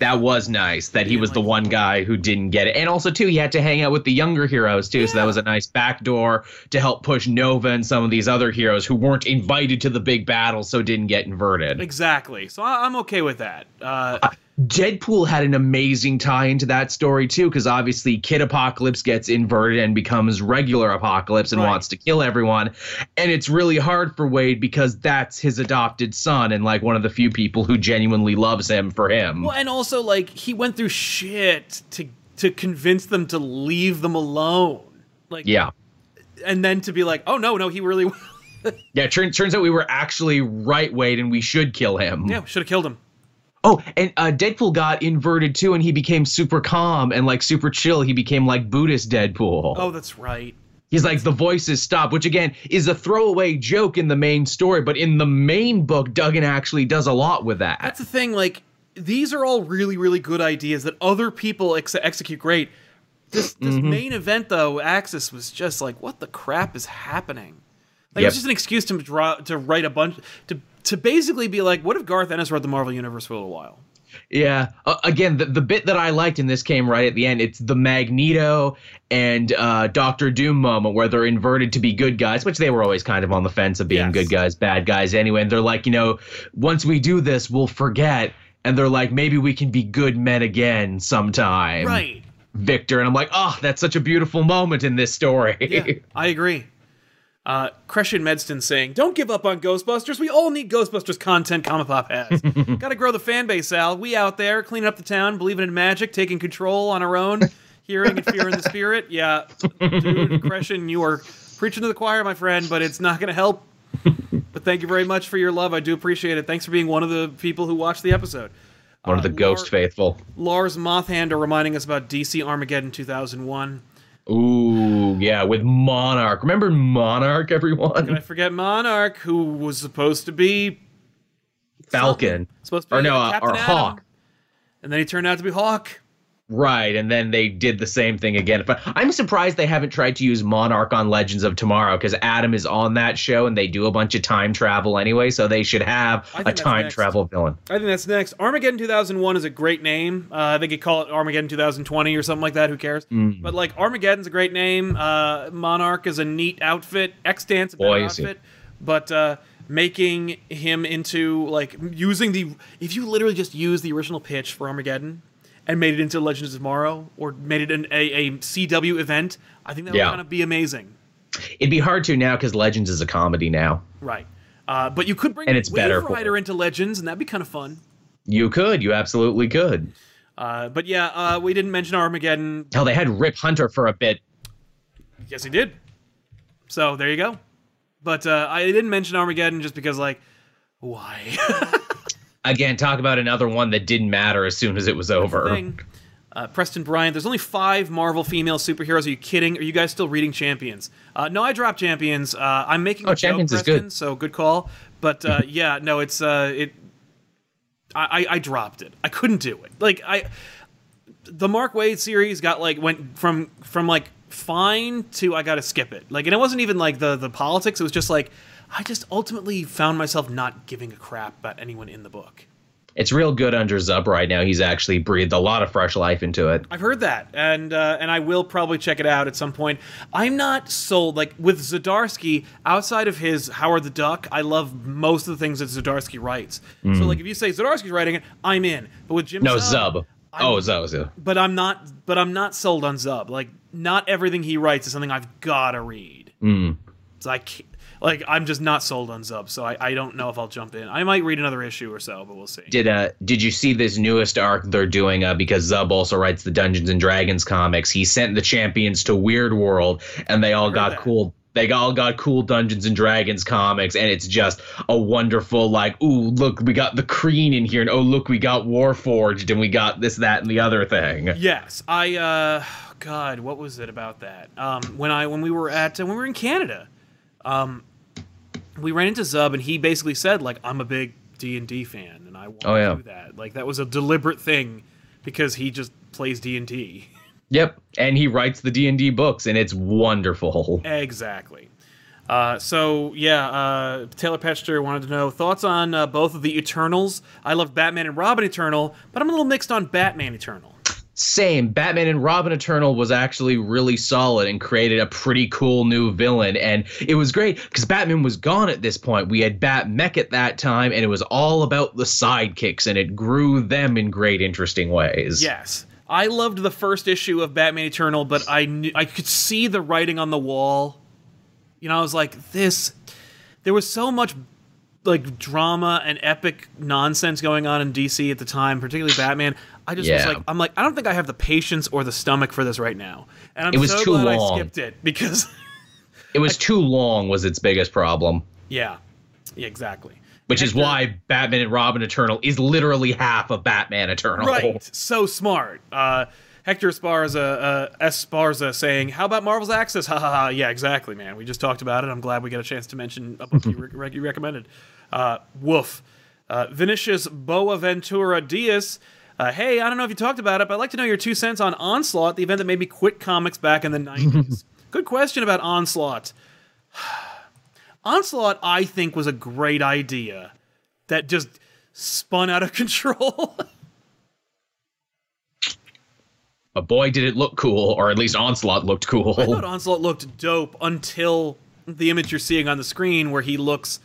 That was nice that he was the one guy who didn't get it. And also too, he had to hang out with the younger heroes too. So that was a nice backdoor to help push Nova and some of these other heroes who weren't invited to the big battle, so didn't get inverted. Exactly. So I- I'm okay with that. Uh, Deadpool had an amazing tie into that story too, because obviously Kid Apocalypse gets inverted and becomes regular Apocalypse and Right. wants to kill everyone. And it's really hard for Wade because that's his adopted son and like one of the few people who genuinely loves him for him. well, and also like he went through shit to to convince them to leave them alone. Like Yeah. and then to be like, oh no, no, he really Yeah, turns turns out we were actually right, Wade, and we should kill him. yeah should have killed him. Oh, and uh, Deadpool got inverted too, and he became super calm and like super chill. He became like Buddhist Deadpool. Oh, that's right. He's like the voices stop, which again is a throwaway joke in the main story, but in the main book, Duggan actually does a lot with that. That's the thing. Like these are all really really good ideas that other people ex- execute great. This this Mm-hmm. main event though, Axis was just like, what the crap is happening? Like it was just an excuse to draw to write a bunch to to basically be like, what if Garth Ennis wrote the Marvel Universe for a little while? Yeah. Uh, again, the, the bit that I liked in this came right at the end. It's the Magneto and uh, Doctor Doom moment where they're inverted to be good guys, which they were always kind of on the fence of being Yes. good guys, bad guys anyway. And they're like, you know, once we do this, we'll forget. And they're like, maybe we can be good men again sometime. Right. Victor. And I'm like, oh, that's such a beautiful moment in this story. Yeah, I agree. Uh, Crescent Medston saying, "Don't give up on Ghostbusters. We all need Ghostbusters content. Comic Pop has. Got to grow the fan base, Al. We out there cleaning up the town, believing in magic, taking control on our own, hearing and fearing the spirit. Yeah, dude, Crescent, you are preaching to the choir, my friend, but it's not going to help. But thank you very much for your love. I do appreciate it. Thanks for being one of the people who watched the episode. One of the Uh, ghost Lar- faithful. Lars Mothander reminding us about DC Armageddon 2001. Ooh, yeah, with Monarch. Remember Monarch, everyone? Did I forget Monarch, who was supposed to be Falcon. Supposed to be Or no, uh, uh, Captain or Atom. Hawk. And then he turned out to be Hawk. Right, and then they did the same thing again. But I'm surprised they haven't tried to use Monarch on Legends of Tomorrow because Atom is on that show and they do a bunch of time travel anyway, so they should have a time next. travel villain. I think that's next. Armageddon 2001 is a great name. Uh, they could call it Armageddon 2020 or something like that. Who cares? Mm. But like Armageddon's a great name. Uh, Monarch is a neat outfit. Extant a better outfit. But uh, making him into like using the if you literally just use the original pitch for Armageddon and made it into Legends of Tomorrow or made it an, a, a CW event, I think that would kind of be amazing. It'd be hard to now because Legends is a comedy now. Right. Uh, but you could bring And it's Wave better Rider it. into Legends, and that'd be kind of fun. You could, you absolutely could. Uh, but yeah, uh, we didn't mention Armageddon. Hell, they had Rip Hunter for a bit. Yes, he did. So there you go. But uh, I didn't mention Armageddon just because, like, why? Again, talk about another one that didn't matter as soon as it was over. Uh, Preston Bryant, there's only five Marvel female superheroes. Are you kidding? Are you guys still reading Champions? Uh, no, I dropped Champions. Uh, I'm making Oh, a joke, Champions is Preston, good. so good call. But uh, yeah, no, it's uh, it. I, I I dropped it. I couldn't do it. Like I, the Mark Waid series got like went from from like fine to I got to skip it. Like, and it wasn't even like the the politics. It was just like I just ultimately found myself not giving a crap about anyone in the book. It's real good under Zub right now. He's actually breathed a lot of fresh life into it. I've heard that, and uh, and I will probably check it out at some point. I'm not sold. Like with Zdarsky, outside of his Howard the Duck, I love most of the things that Zdarsky writes. So like if you say Zdarsky's writing it, I'm in. But with Jim, No, Zub, Zub. I'm- Oh, Zub. Zub. but I'm not. But I'm not sold on Zub. Like not everything he writes is something I've gotta read. Mm. So I can't, like I'm just not sold on Zub. So I, I don't know if I'll jump in. I might read another issue or so, but we'll see. Did uh did you see this newest arc they're doing uh because Zub also writes the Dungeons and Dragons comics. He sent the champions to Weird World and they all got that. cool they all got cool Dungeons and Dragons comics and it's just a wonderful like ooh look we got the Kreen in here and oh look we got Warforged and we got this that and the other thing. Yes, I. uh God, what was it about that? Um, when I when we were at when we were in Canada, um, we ran into Zub and he basically said like I'm a big D and D fan and I want Oh, to do that. Like that was a deliberate thing because he just plays D and D. Yep, and he writes the D&D books and it's wonderful. Exactly. Uh, so yeah, uh, Taylor Petcher wanted to know thoughts on uh, both of the Eternals. I love Batman and Robin Eternal, but I'm a little mixed on Batman Eternal. Same. Batman and Robin Eternal was actually really solid and created a pretty cool new villain. And it was great because Batman was gone at this point. We had Bat-Mech at that time, and it was all about the sidekicks, and it grew them in great, interesting ways. Yes. I loved the first issue of Batman Eternal, but I knew, I could see the writing on the wall. You know, I was like, this. There was so much like drama and epic nonsense going on in DC at the time, particularly Batman. I just was like, I'm like, I don't think I have the patience or the stomach for this right now, and I'm It was so too glad I skipped it because, It was too long, was its biggest problem. yeah, yeah, exactly. Which is Hector- why Batman and Robin Eternal is literally half of Batman Eternal. Right. So smart. Uh, Hector Esparza, uh, Esparza saying, "How about Marvel's Axis?" Ha ha ha. Yeah, exactly, man. We just talked about it. I'm glad we got a chance to mention a book you, re- you recommended. Uh, woof. Uh, Vinicius Boaventura Diaz. Uh, hey, I don't know if you talked about it, but I'd like to know your two cents on Onslaught, the event that made me quit comics back in the 90s. Good question about Onslaught. Onslaught, I think, was a great idea that just spun out of control. But boy, did it look cool, or at least Onslaught looked cool. I thought Onslaught looked dope until the image you're seeing on the screen where he looks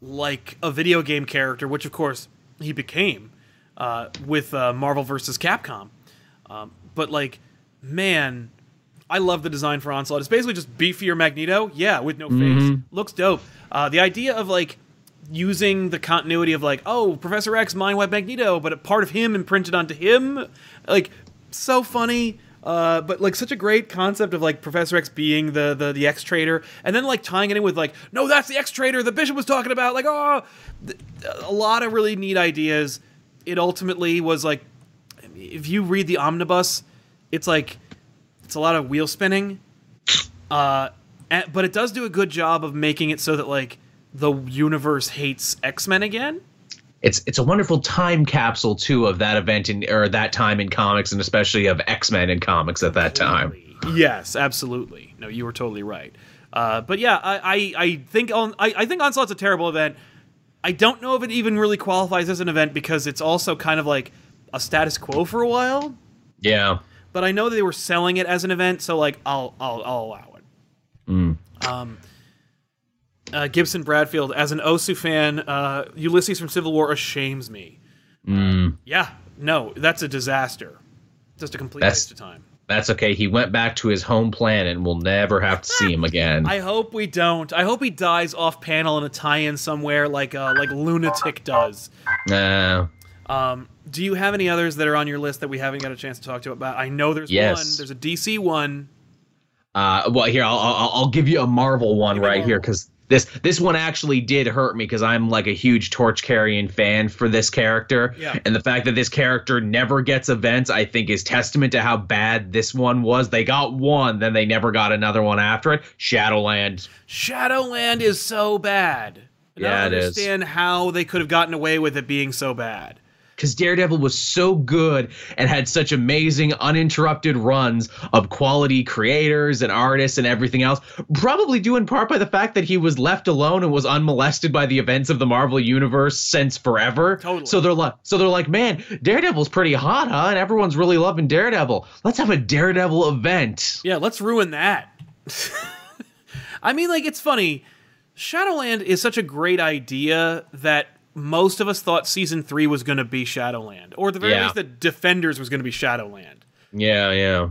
like a video game character, which of course he became uh, with uh, Marvel vs. Capcom. Um, but like, man, I love the design for Onslaught. It's basically just beefier Magneto, yeah, with no face. Looks dope. Uh, the idea of like using the continuity of like, oh, Professor X, mind web Magneto, but a part of him imprinted onto him, like so funny. Uh, but like such a great concept of like Professor X being the the, the X Traitor, and then like tying it in with like, no, that's the X Traitor the Bishop was talking about. Like, oh, th- a lot of really neat ideas. It ultimately was like, if you read the omnibus, it's like it's a lot of wheel spinning. Uh, and, but it does do a good job of making it so that like the universe hates X Men again. it's it's a wonderful time capsule too of that event in or that time in comics and especially of X-Men in comics at that time. Yes, absolutely. No, you were totally right. Uh, but yeah, I, I, I think on I, I think Onslaught's a terrible event. I don't know if it even really qualifies as an event because it's also kind of like a status quo for a while. Yeah. But I know they were selling it as an event, so like I'll I'll, I'll allow it. Um, uh, Gibson Bradfield, as an Osu fan, uh, Ulysses from Civil War ashames me. Yeah, no, that's a disaster. Just a complete That's- waste of time. That's okay. He went back to his home planet and we'll never have to see him again. I hope we don't. I hope he dies off panel in a tie-in somewhere like uh, like Lunatic does. Nah. Um, do you have any others that are on your list that we haven't got a chance to talk to about? I know there's Yes. one. There's a DC one. Uh, well, here I'll, I'll I'll give you a Marvel one right here because this this one actually did hurt me because I'm like a huge torch carrying fan for this character, Yeah. and the fact that this character never gets events, I think, is testament to how bad this one was. They got one, then they never got another one after it. Shadowland. Shadowland is so bad. And I Yeah, don't it is. understand how they could have gotten away with it being so bad. Because Daredevil was so good and had such amazing uninterrupted runs of quality creators and artists and everything else. Probably due in part by the fact that he was left alone and was unmolested by the events of the Marvel universe since forever. Totally. So they're like, so they're like, man, Daredevil's pretty hot, huh? And everyone's really loving Daredevil. Let's have a Daredevil event. Yeah, let's ruin that. I mean, like, it's funny. Shadowland is such a great idea that most of us thought season three was going to be Shadowland, or at the very Yeah. least, that Defenders was going to be Shadowland. Yeah, yeah.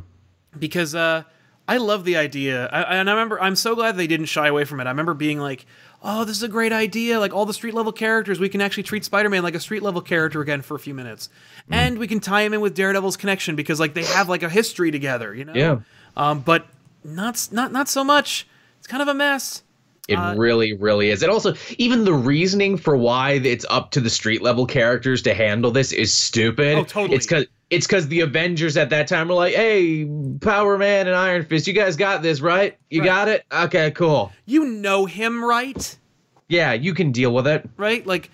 because uh, I love the idea, I, and I remember I'm so glad they didn't shy away from it. I remember being like, "Oh, this is a great idea! Like all the street level characters, we can actually treat Spider-Man like a street level character again for a few minutes, and we can tie him in with Daredevil's connection because like they have like a history together, you know? Yeah. Um, but not not not so much. It's kind of a mess. It really, really is. And also, even the reasoning for why it's up to the street level characters to handle this is stupid. Oh, totally. It's because it's because the Avengers at that time were like, "Hey, Power Man and Iron Fist, you guys got this, right? You Right. got it. Okay, cool. You know him, right? Yeah, you can deal with it." right? Like,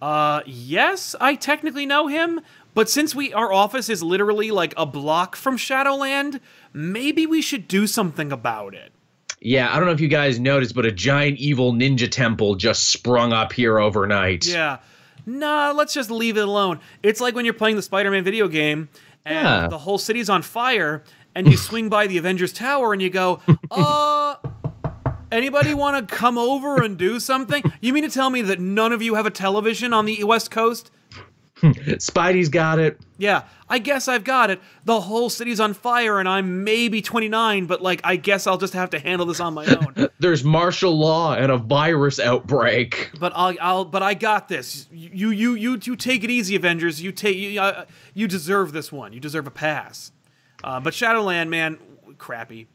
uh, yes, I technically know him, but since we our office is literally like a block from Shadowland, maybe we should do something about it. Yeah, I don't know if you guys noticed, but a giant evil ninja temple just sprung up here overnight. Yeah. Nah, let's just leave it alone. It's like when you're playing the Spider-Man video game and Yeah. the whole city's on fire and you swing by the Avengers Tower and you go, "Uh, anybody want to come over and do something?" You mean to tell me that none of you have a television on the West Coast? Spidey's got it. Yeah, I guess I've got it. The whole city's on fire and I'm maybe 29, but like I guess I'll just have to handle this on my own. There's martial law and a virus outbreak. But I'll, I'll, but I got this. You, you, you, you take it easy, Avengers. You take, you, uh, you deserve this one. You deserve a pass. Uh, but Shadowland, man, crappy.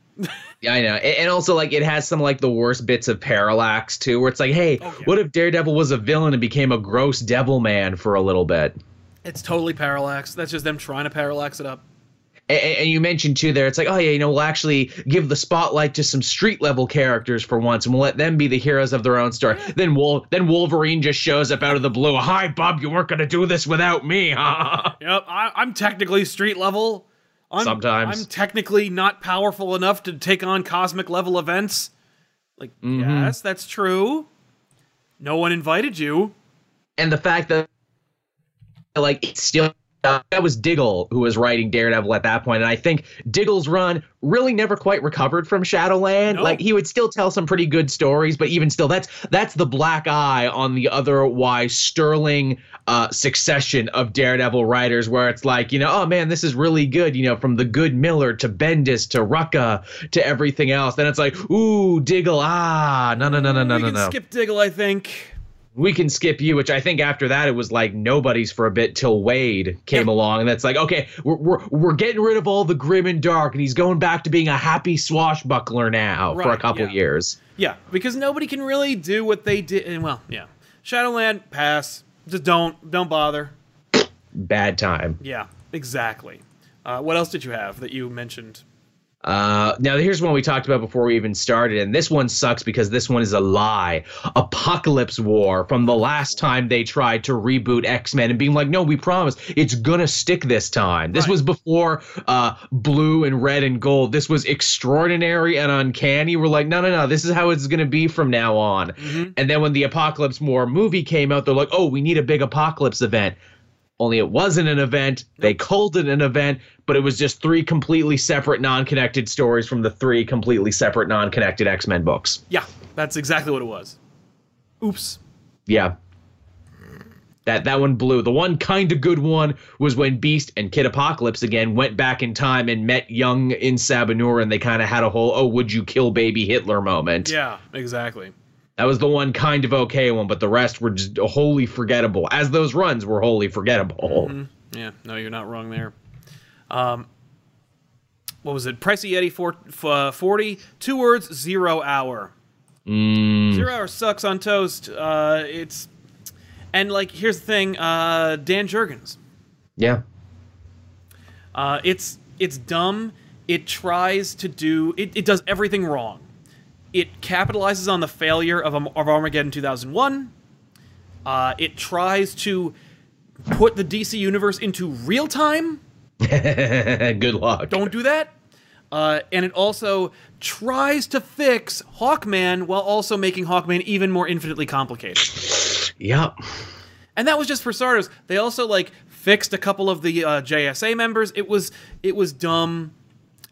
Yeah, I know. And also, like, it has some, like, the worst bits of Parallax, too, where it's like, hey, oh, what if Daredevil was a villain and became a gross devil man for a little bit? It's totally parallax. That's just them trying to parallax it up. A- a- And you mentioned too there, it's like, oh yeah, you know, we'll actually give the spotlight to some street level characters for once, and we'll let them be the heroes of their own story. Then Wol- then Wolverine just shows up out of the blue. Hi, Bob, you weren't gonna do this without me, huh? Yep, I, I'm technically street level. I'm, Sometimes. I'm technically not powerful enough to take on cosmic level events. Like, mm-hmm. yes, that's true. No one invited you. and the fact that like it's still that was Diggle who was writing Daredevil at that point, and I think Diggle's run really never quite recovered from Shadowland. No. Like he would still tell some pretty good stories, but even still, that's that's the black eye on the otherwise sterling uh, succession of Daredevil writers, where it's like, you know, oh man, this is really good. You know, from the good Miller to Bendis to Rucka to everything else. Then it's like, ooh, Diggle, ah, no, no, no, no, no, we no, can no skip Diggle, I think. We can skip you, which I think after that it was like nobody's for a bit till Waid came along, and that's like, okay, we're, we're we're getting rid of all the grim and dark, and he's going back to being a happy swashbuckler now for a couple yeah. years. Yeah, because nobody can really do what they did. And well, yeah, Shadowland, pass. Just don't, don't bother. Bad time. Yeah, exactly. Uh, what else did you have that you mentioned? Uh, now here's one we talked about before we even started, and this one sucks because this one is a lie. Apocalypse War from the last time they tried to reboot X Men and being like, no, we promise it's gonna stick this time. This Right. was before uh, Blue and Red and Gold. This was extraordinary and uncanny. We're like, no, no, no, this is how it's gonna be from now on. And then when the Apocalypse War movie came out, they're like, oh, we need a big apocalypse event. Only it wasn't an event. They called it an event, but it was just three completely separate, non-connected stories from the three completely separate, non-connected X-Men books. Yeah, that's exactly what it was. Oops. Yeah. That that one blew. The one kind of good one was when Beast and Kid Apocalypse again went back in time and met young En Sabah Nur, and they kind of had a whole "Oh, would you kill baby Hitler?" moment. Yeah, exactly. That was the one kind of okay one, but the rest were just wholly forgettable. As those runs were wholly forgettable. Yeah, no, you're not wrong there. Um, what was it? Pricey Yeti for, f- uh, 40. Two words, zero hour. Zero hour sucks on toast. Uh, it's. And, like, here's the thing uh, Dan Jurgens. Yeah. Uh, it's it's dumb. It tries to do it, it does everything wrong. It capitalizes on the failure of, of Armageddon 2001. Uh, it tries to put the DC universe into real time. Good luck. Don't do that. Uh, and it also tries to fix Hawkman while also making Hawkman even more infinitely complicated. Yep. and that was just for starters. They also like fixed a couple of the uh, JSA members. It was it was dumb,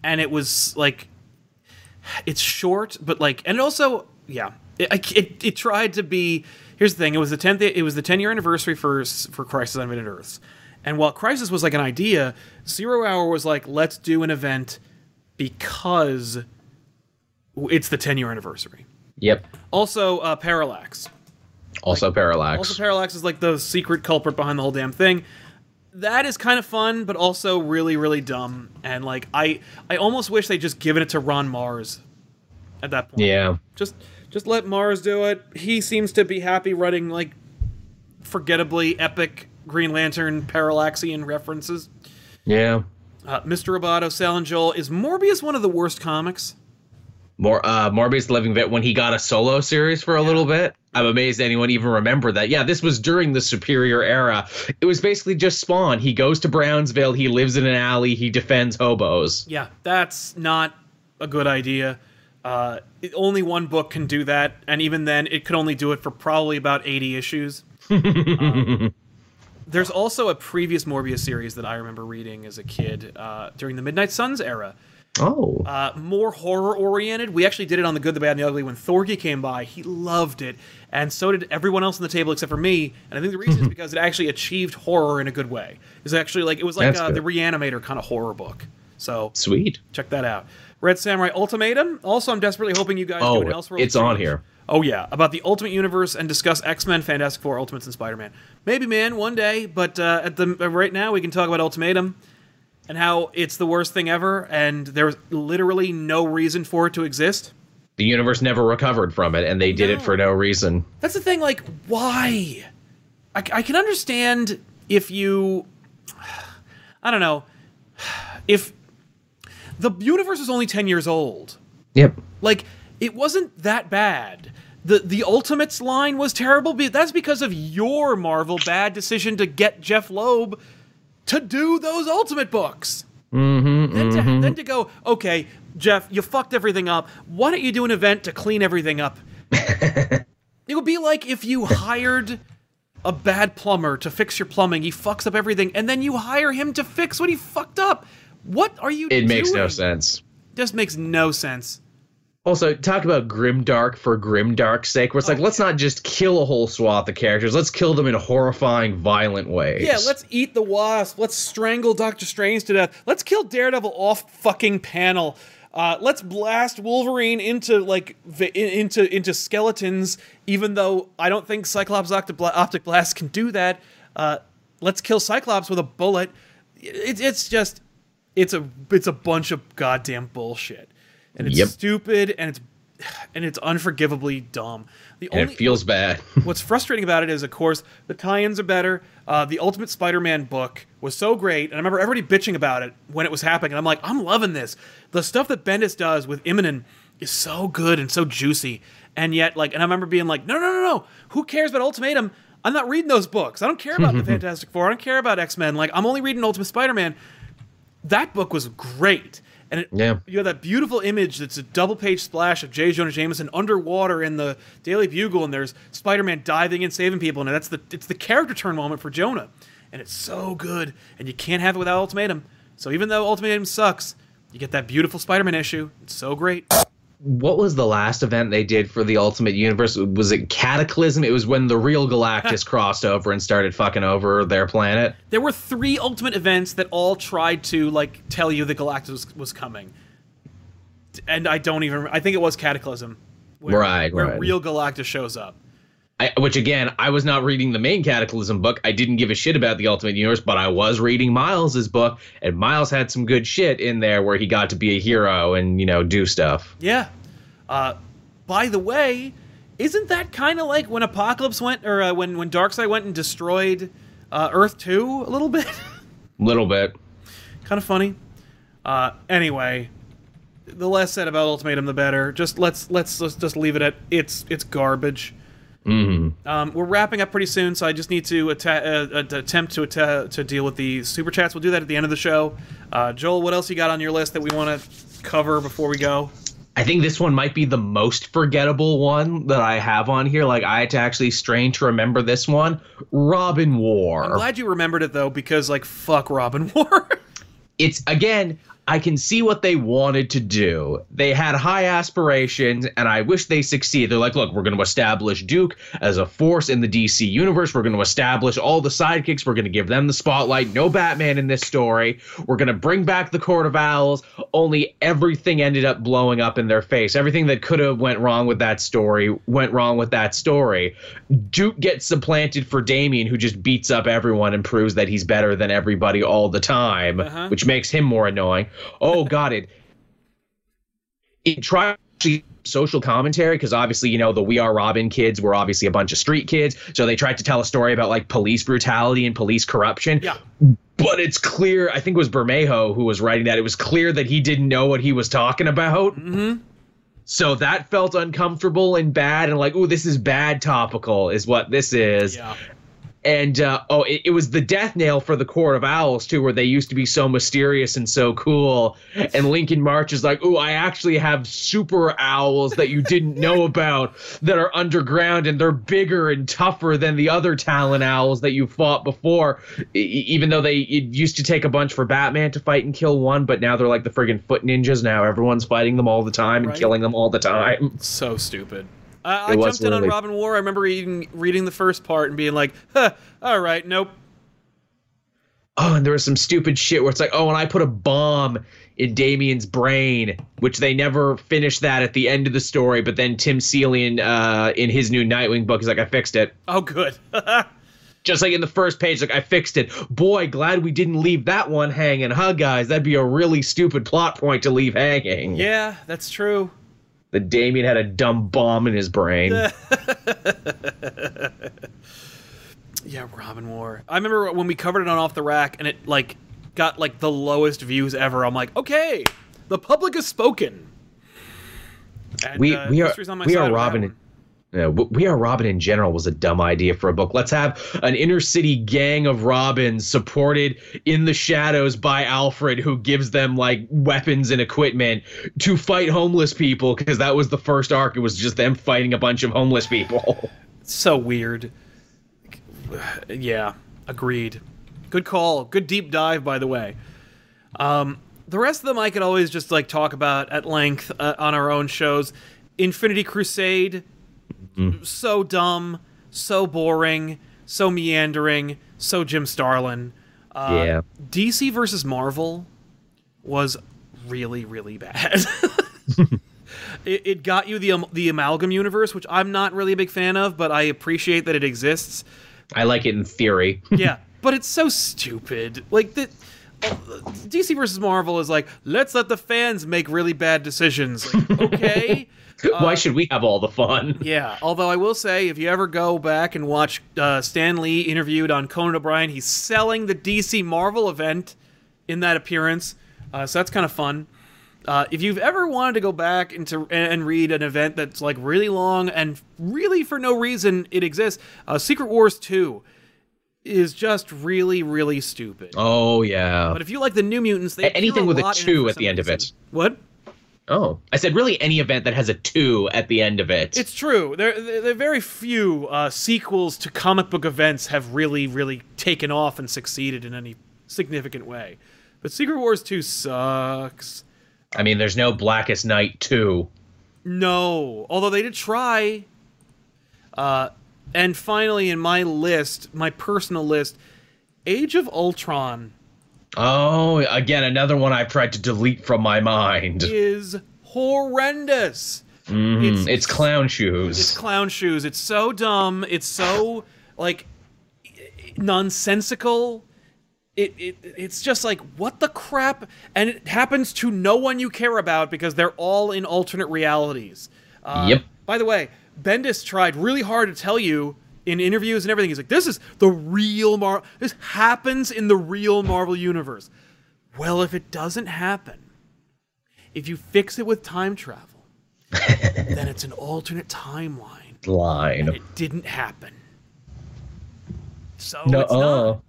and it was like it's short, but like, and also yeah, it, it it tried to be. Here's the thing: it was the tenth. It was the ten year anniversary for for Crisis on Infinite Earths, and while Crisis was like an idea, Zero Hour was like, let's do an event because it's the ten year anniversary. Yep. Also, uh, Parallax. Also Parallax. Also, Parallax is like the secret culprit behind the whole damn thing. That is kind of fun, but also really, really dumb. And like, I, I almost wish they just given it to Ron Marz. At that point, yeah. just, just let Mars do it. He seems to be happy running like, forgettably epic Green Lantern Parallaxian references. Yeah. Uh, Mr. Roboto, Sal and Joel is Morbius one of the worst comics. More uh Morbius the Living Vet when he got a solo series for a little bit. I'm amazed anyone even remembered that. Yeah, this was during the Superior era. It was basically just Spawn. He goes to Brownsville, he lives in an alley, he defends hobos. Yeah, that's not a good idea. Uh, it- only one book can do that, and even then, it could only do it for probably about 80 issues. Um, there's also a previous Morbius series that I remember reading as a kid uh, during the Midnight Suns era. Oh. Uh, more horror oriented. We actually did it on the Good, the Bad, and the Ugly when Thorgy came by. He loved it, and so did everyone else on the table except for me. And I think the reason is because it actually achieved horror in a good way. It's actually like it was like uh, the. Reanimator kind of horror book. So Sweet. check that out. Red Samurai Ultimatum. Also, I'm desperately hoping you guys do Oh, an Elseworld. it's on here. Oh yeah, about the Ultimate Universe and discuss X Men, Fantastic Four, Ultimates, and Spider Man. Maybe, man, one day. But uh, at the right now, we can talk about Ultimatum and how it's the worst thing ever, and there's literally no reason for it to exist. The universe never recovered from it, and they did it for no reason. That's the thing. Like, why? I, I can understand if you, I don't know, if the universe is only ten years old. Yep. Like it wasn't that bad. The the Ultimates line was terrible, but that's because of your Marvel bad decision to get Jeph Loeb to do those Ultimate books. Mm-hmm, then, to, then to go, okay, Jeph, you fucked everything up. Why don't you do an event to clean everything up? it would be like if you hired a bad plumber to fix your plumbing. He fucks up everything, and then you hire him to fix what he fucked up. What are you doing? It makes no sense. Just makes no sense. Also, talk about grimdark for grimdark's sake. Where it's like, Oh, let's not just kill a whole swath of characters. Let's kill them in horrifying, violent ways. Yeah, let's eat the wasp. Let's strangle Doctor Strange to death. Let's kill Daredevil off fucking panel. Uh, let's blast Wolverine into like vi- into into skeletons. Even though I don't think Cyclops Optic Blast can do that. Uh, let's kill Cyclops with a bullet. It, it's just it's a it's a bunch of goddamn bullshit, and it's Yep. stupid and it's and it's unforgivably dumb. The and only it feels bad. What's frustrating about it is, of course, the tie-ins are better. Uh, the Ultimate Spider-Man book was so great, and I remember everybody bitching about it when it was happening. And I'm like, I'm loving this. The stuff that Bendis does with Immonen is so good and so juicy. And yet, like, and I remember being like, no, no, no, no. Who cares about Ultimatum? I'm not reading those books. I don't care about the Fantastic Four. I don't care about X-Men. Like, I'm only reading Ultimate Spider-Man. That book was great. And it, Yeah. you have that beautiful image that's a double page splash of J. Jonah Jameson underwater in the Daily Bugle, and there's Spider Man diving and saving people, and that's the it's the character turn moment for Jonah, and it's so good, and you can't have it without Ultimatum. So even though Ultimatum sucks, you get that beautiful Spider Man issue. It's so great. What was the last event they did for the Ultimate Universe? Was it Cataclysm? It was when the real Galactus crossed over and started fucking over their planet. There were three Ultimate events that all tried to like tell you that Galactus was, was coming, and I don't even. I think it was Cataclysm, where, Right, where right. real Galactus shows up. I, which again, I was not reading the main Cataclysm book. I didn't give a shit about the Ultimate Universe, but I was reading Miles's book, and Miles had some good shit in there where he got to be a hero and you know do stuff. Yeah. Uh, by the way, isn't that kind of like when Apocalypse went, or uh, when when Darkseid went and destroyed uh, Earth Two a little bit? Little bit. kind of funny. Uh, anyway, the less said about Ultimatum, the better. Just let's let's let's just leave it at it's it's garbage. Mm-hmm. Um, we're wrapping up pretty soon, so I just need to atta- uh, uh, attempt to atta- to deal with the super chats. We'll do that at the end of the show. Uh, Joel, what else you got on your list that we want to cover before we go? I think this one might be the most forgettable one that I have on here. Like I had to actually strain to remember this one. Robin War. I'm glad you remembered it though, because like fuck Robin War. it's again i can see what they wanted to do. They had high aspirations and i wish they succeed they're like look we're going to establish duke as a force in the dc universe. We're going to establish all the sidekicks. We're going to give them the spotlight. No batman in this story. We're going to bring back the court of owls. Only everything ended up blowing up in their face. Everything that could have went wrong with that story went wrong with that story. Duke gets supplanted for damian who just beats up everyone and proves that he's better than everybody all the time Uh-huh. which makes him more annoying oh god it. It tried to social commentary because obviously you know the we are robin kids were obviously a bunch of street kids so they tried to tell a story about like police brutality and police corruption. Yeah. but it's clear i think it was bermejo who was writing that it was clear that he didn't know what he was talking about. Hmm so that felt uncomfortable and bad and like oh this is bad topical is what this is. Yeah. And uh, oh, it, it, was the death nail for the Court of Owls too, where they used to be so mysterious and so cool. And Lincoln March is like, oh, I actually have super owls that you didn't know about that are underground, and they're bigger and tougher than the other Talon owls that you fought before. Even though they used to take a bunch for Batman to fight and kill one, but now they're like the friggin' foot ninjas. Now everyone's fighting them all the time and right. killing them all the time. So stupid. I, I jumped in on Robin War. I remember reading reading the first part and being like, huh, all right, nope. Oh, and there was some stupid shit where it's like, oh, and I put a bomb in Damian's brain, which they never finished that at the end of the story. But then Tim Seeley, uh, in his new Nightwing book, is like, I fixed it. Oh, good. Just like in the first page, like I fixed it. Boy, glad we didn't leave that one hanging, huh, guys? That'd be a really stupid plot point to leave hanging. Yeah, that's true that Damian had a dumb bomb in his brain. yeah, Robin War. I remember when we covered it on Off the Rack and it like got like the lowest views ever. I'm like, okay, the public has spoken. And, we uh, we are we are Robin you know, we are Robin in general was a dumb idea for a book. Let's have an inner city gang of Robins supported in the shadows by Alfred, who gives them like weapons and equipment to fight homeless people. Because that was the first arc. It was just them fighting a bunch of homeless people. so weird. Yeah, agreed. Good call. Good deep dive, by the way. Um, the rest of them I could always just like talk about at length uh, on our own shows. Infinity Crusade So dumb, so boring, so meandering, so Jim Starlin. Uh, yeah. DC versus Marvel was really, really bad. it, it, got you the um, the amalgam universe, which I'm not really a big fan of, but I appreciate that it exists. I like it in theory. yeah, but it's so stupid. Like the. DC versus Marvel is like, let's let the fans make really bad decisions. Like, okay, Why uh, should we have all the fun? Yeah. Although I will say, if you ever go back and watch uh, Stan Lee interviewed on Conan O'Brien, he's selling the DC Marvel event in that appearance. Uh, so that's kind of fun. Uh, if you've ever wanted to go back into and read an event that's like really long and really for no reason it exists, uh, Secret Wars two is just really really stupid. Oh yeah. But if you like the New Mutants, they anything with a two at the end reason. of it. What? Oh, I said really any event that has a two at the end of it. It's true. There, there, are very few uh, sequels to comic book events have really, really taken off and succeeded in any significant way. But Secret Wars two sucks. I mean, there's no Blackest Night two. No, although they did try. Uh, and finally, in my list, my personal list, Age of Ultron Oh, again, another one I've tried to delete from my mind. Is horrendous. Mm-hmm. It's, it's clown shoes. It's clown shoes. It's so dumb. It's so like nonsensical. It, it it's just like what the crap, and it happens to no one you care about because they're all in alternate realities. Uh, yep. By the way, Bendis tried really hard to tell you in interviews and everything. He's like, "This is the real Marvel. This happens in the real Marvel universe." Well, if it doesn't happen, if you fix it with time travel, then it's an alternate timeline. Line. it didn't happen. So no, it's not.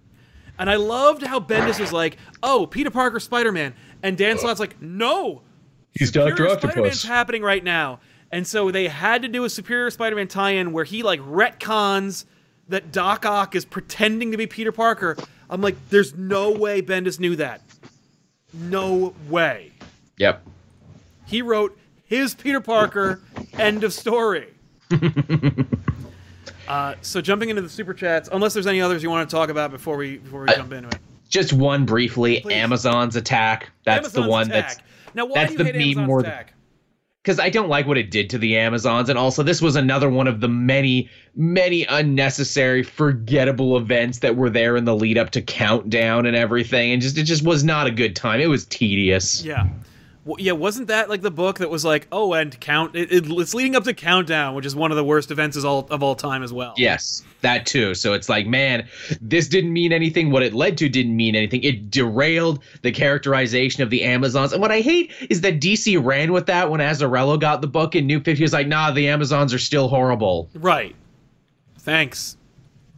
And I loved how Bendis was like, "Oh, Peter Parker, Spider Man," and Dan Slott's like, "No, he's Doctor Octopus. Spider-Man's happening right now." And so they had to do a Superior Spider-Man tie-in where he like retcons that Doc Ock is pretending to be Peter Parker. I'm like, there's no way Bendis knew that. No way. Yep. He wrote his Peter Parker. end of story. uh, so jumping into the super chats, unless there's any others you want to talk about before we before we uh, jump into it. Just one briefly. Please. Amazon's attack. That's Amazon's the one attack. that's now why that's do you the hate meme more attack? Because I don't like what it did to the Amazons. And also, this was another one of the many, many unnecessary, forgettable events that were there in the lead up to Countdown and everything. And just it just was not a good time. It was tedious. Yeah. Well, yeah, wasn't that like the book that was like, oh, and count? It, it, it's leading up to Countdown, which is one of the worst events of all, of all time as well. Yes, that too. So it's like, man, this didn't mean anything. What it led to didn't mean anything. It derailed the characterization of the Amazons. And what I hate is that DC ran with that when Azzarello got the book in New 50. Was like, nah, the Amazons are still horrible. Right. Thanks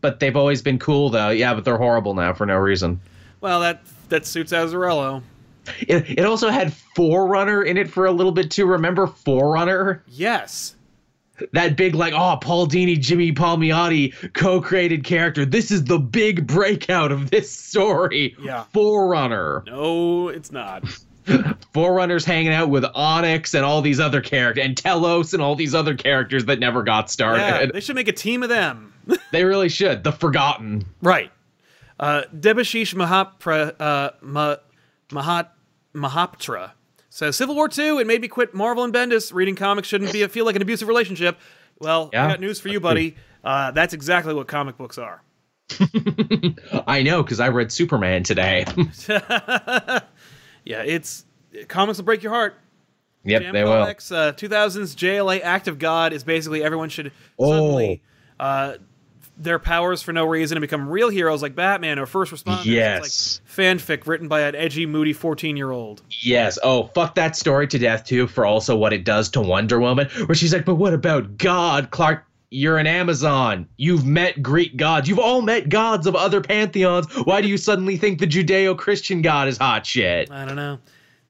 but they've always been cool though. Yeah, but they're horrible now for no reason. Well, that that suits Azzarello. It, it also had Forerunner in it for a little bit too. Remember Forerunner? Yes. That big like oh Paul Dini, Jimmy Palmiotti co-created character. This is the big breakout of this story. Yeah. Forerunner. No, it's not. Forerunner's hanging out with Onyx and all these other characters, and Telos and all these other characters that never got Yeah, started. they should make a team of them. they really should. The Forgotten. right. Uh, Debashish Mahapra, uh, Ma, Mahat, Mahaptra says Civil War II. It made me quit Marvel and Bendis. Reading comics shouldn't be a, feel like an abusive relationship. Well, I got news for you, buddy. Uh, that's exactly what comic books are. I know because I read Superman today. Yeah, it's comics will break your heart. yep, Jam they will. Uh, 2000's JLA Act of God is basically everyone should Oh. suddenly uh, their powers for no reason and become real heroes like Batman or first responders. Yes. like fanfic written by an edgy, moody 14 year old. Yes. Oh, fuck that story to death too. For also what it does to Wonder Woman, where she's like, "But what about God, Clark? You're an Amazon. You've met Greek gods. You've all met gods of other pantheons. Why do you suddenly think the Judeo-Christian God is hot shit?" I don't know.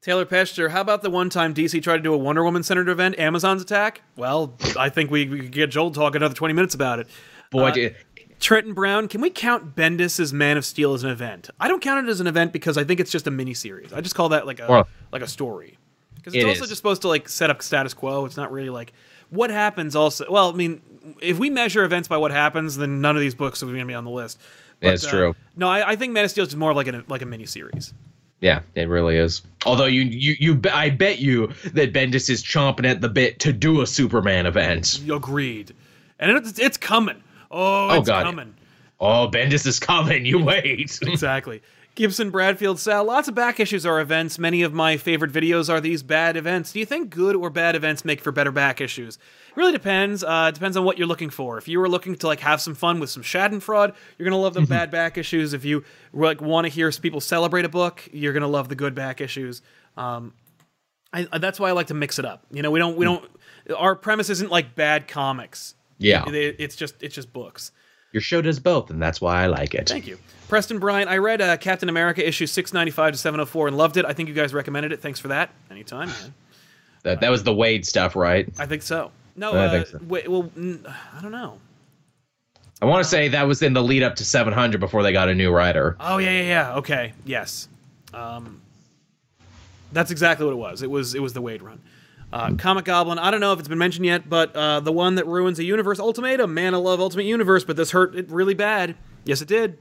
Taylor Pester, how about the one time DC tried to do a Wonder Woman centered event, Amazons Attack? Well, I think we, we could get Joel talk another 20 minutes about it. Boy, Uh, did- Trenton Brown, can we count Bendis' Man of Steel as an event? I don't count it as an event because I think it's just a mini series. I just call that like a Well, like a story. Because it's it also is. just supposed to like set up status quo. It's not really like what happens. Also, well, I mean, if we measure events by what happens, then none of these books are going to be on the list. But, That's uh, true. No, I, I think Man of Steel is more like a like a mini series. yeah, it really is. Although you, you, you, I bet you that Bendis is chomping at the bit to do a Superman event. Agreed. And it's, it's coming. Oh, Oh, it's God. coming. Oh, Bendis is coming. You wait. exactly. Gibson, Bradfield, Sal. Lots of back issues are events. Many of my favorite videos are these bad events. Do you think good or bad events make for better back issues? It really depends. Uh, depends on what you're looking for. If you were looking to like have some fun with some Schadenfreude, you're gonna love the bad back issues. If you like want to hear people celebrate a book, you're gonna love the good back issues. Um, I, I- that's why I like to mix it up. You know, we don't we don't. Our premise isn't like bad comics. Yeah, It- it's just it's just books. your show does both, and that's why I like it. Thank you. Preston Bryan, I read uh, Captain America issue 695 to 704 and loved it. I think you guys recommended it. Thanks for that. Anytime, man. That that was the Waid stuff, right? I think so. No, I uh, think so. wait, well, I don't know. I want to say that was in the lead up to 700 before they got a new writer. Oh, yeah, yeah, yeah. Okay, yes. Um, that's exactly what it was. It was it was the Waid run. Uh, Comic Goblin, I don't know if it's been mentioned yet, but uh, the one that ruins a universe ultimatum, man, I love Ultimate Universe, but this hurt it really bad. Yes, it did.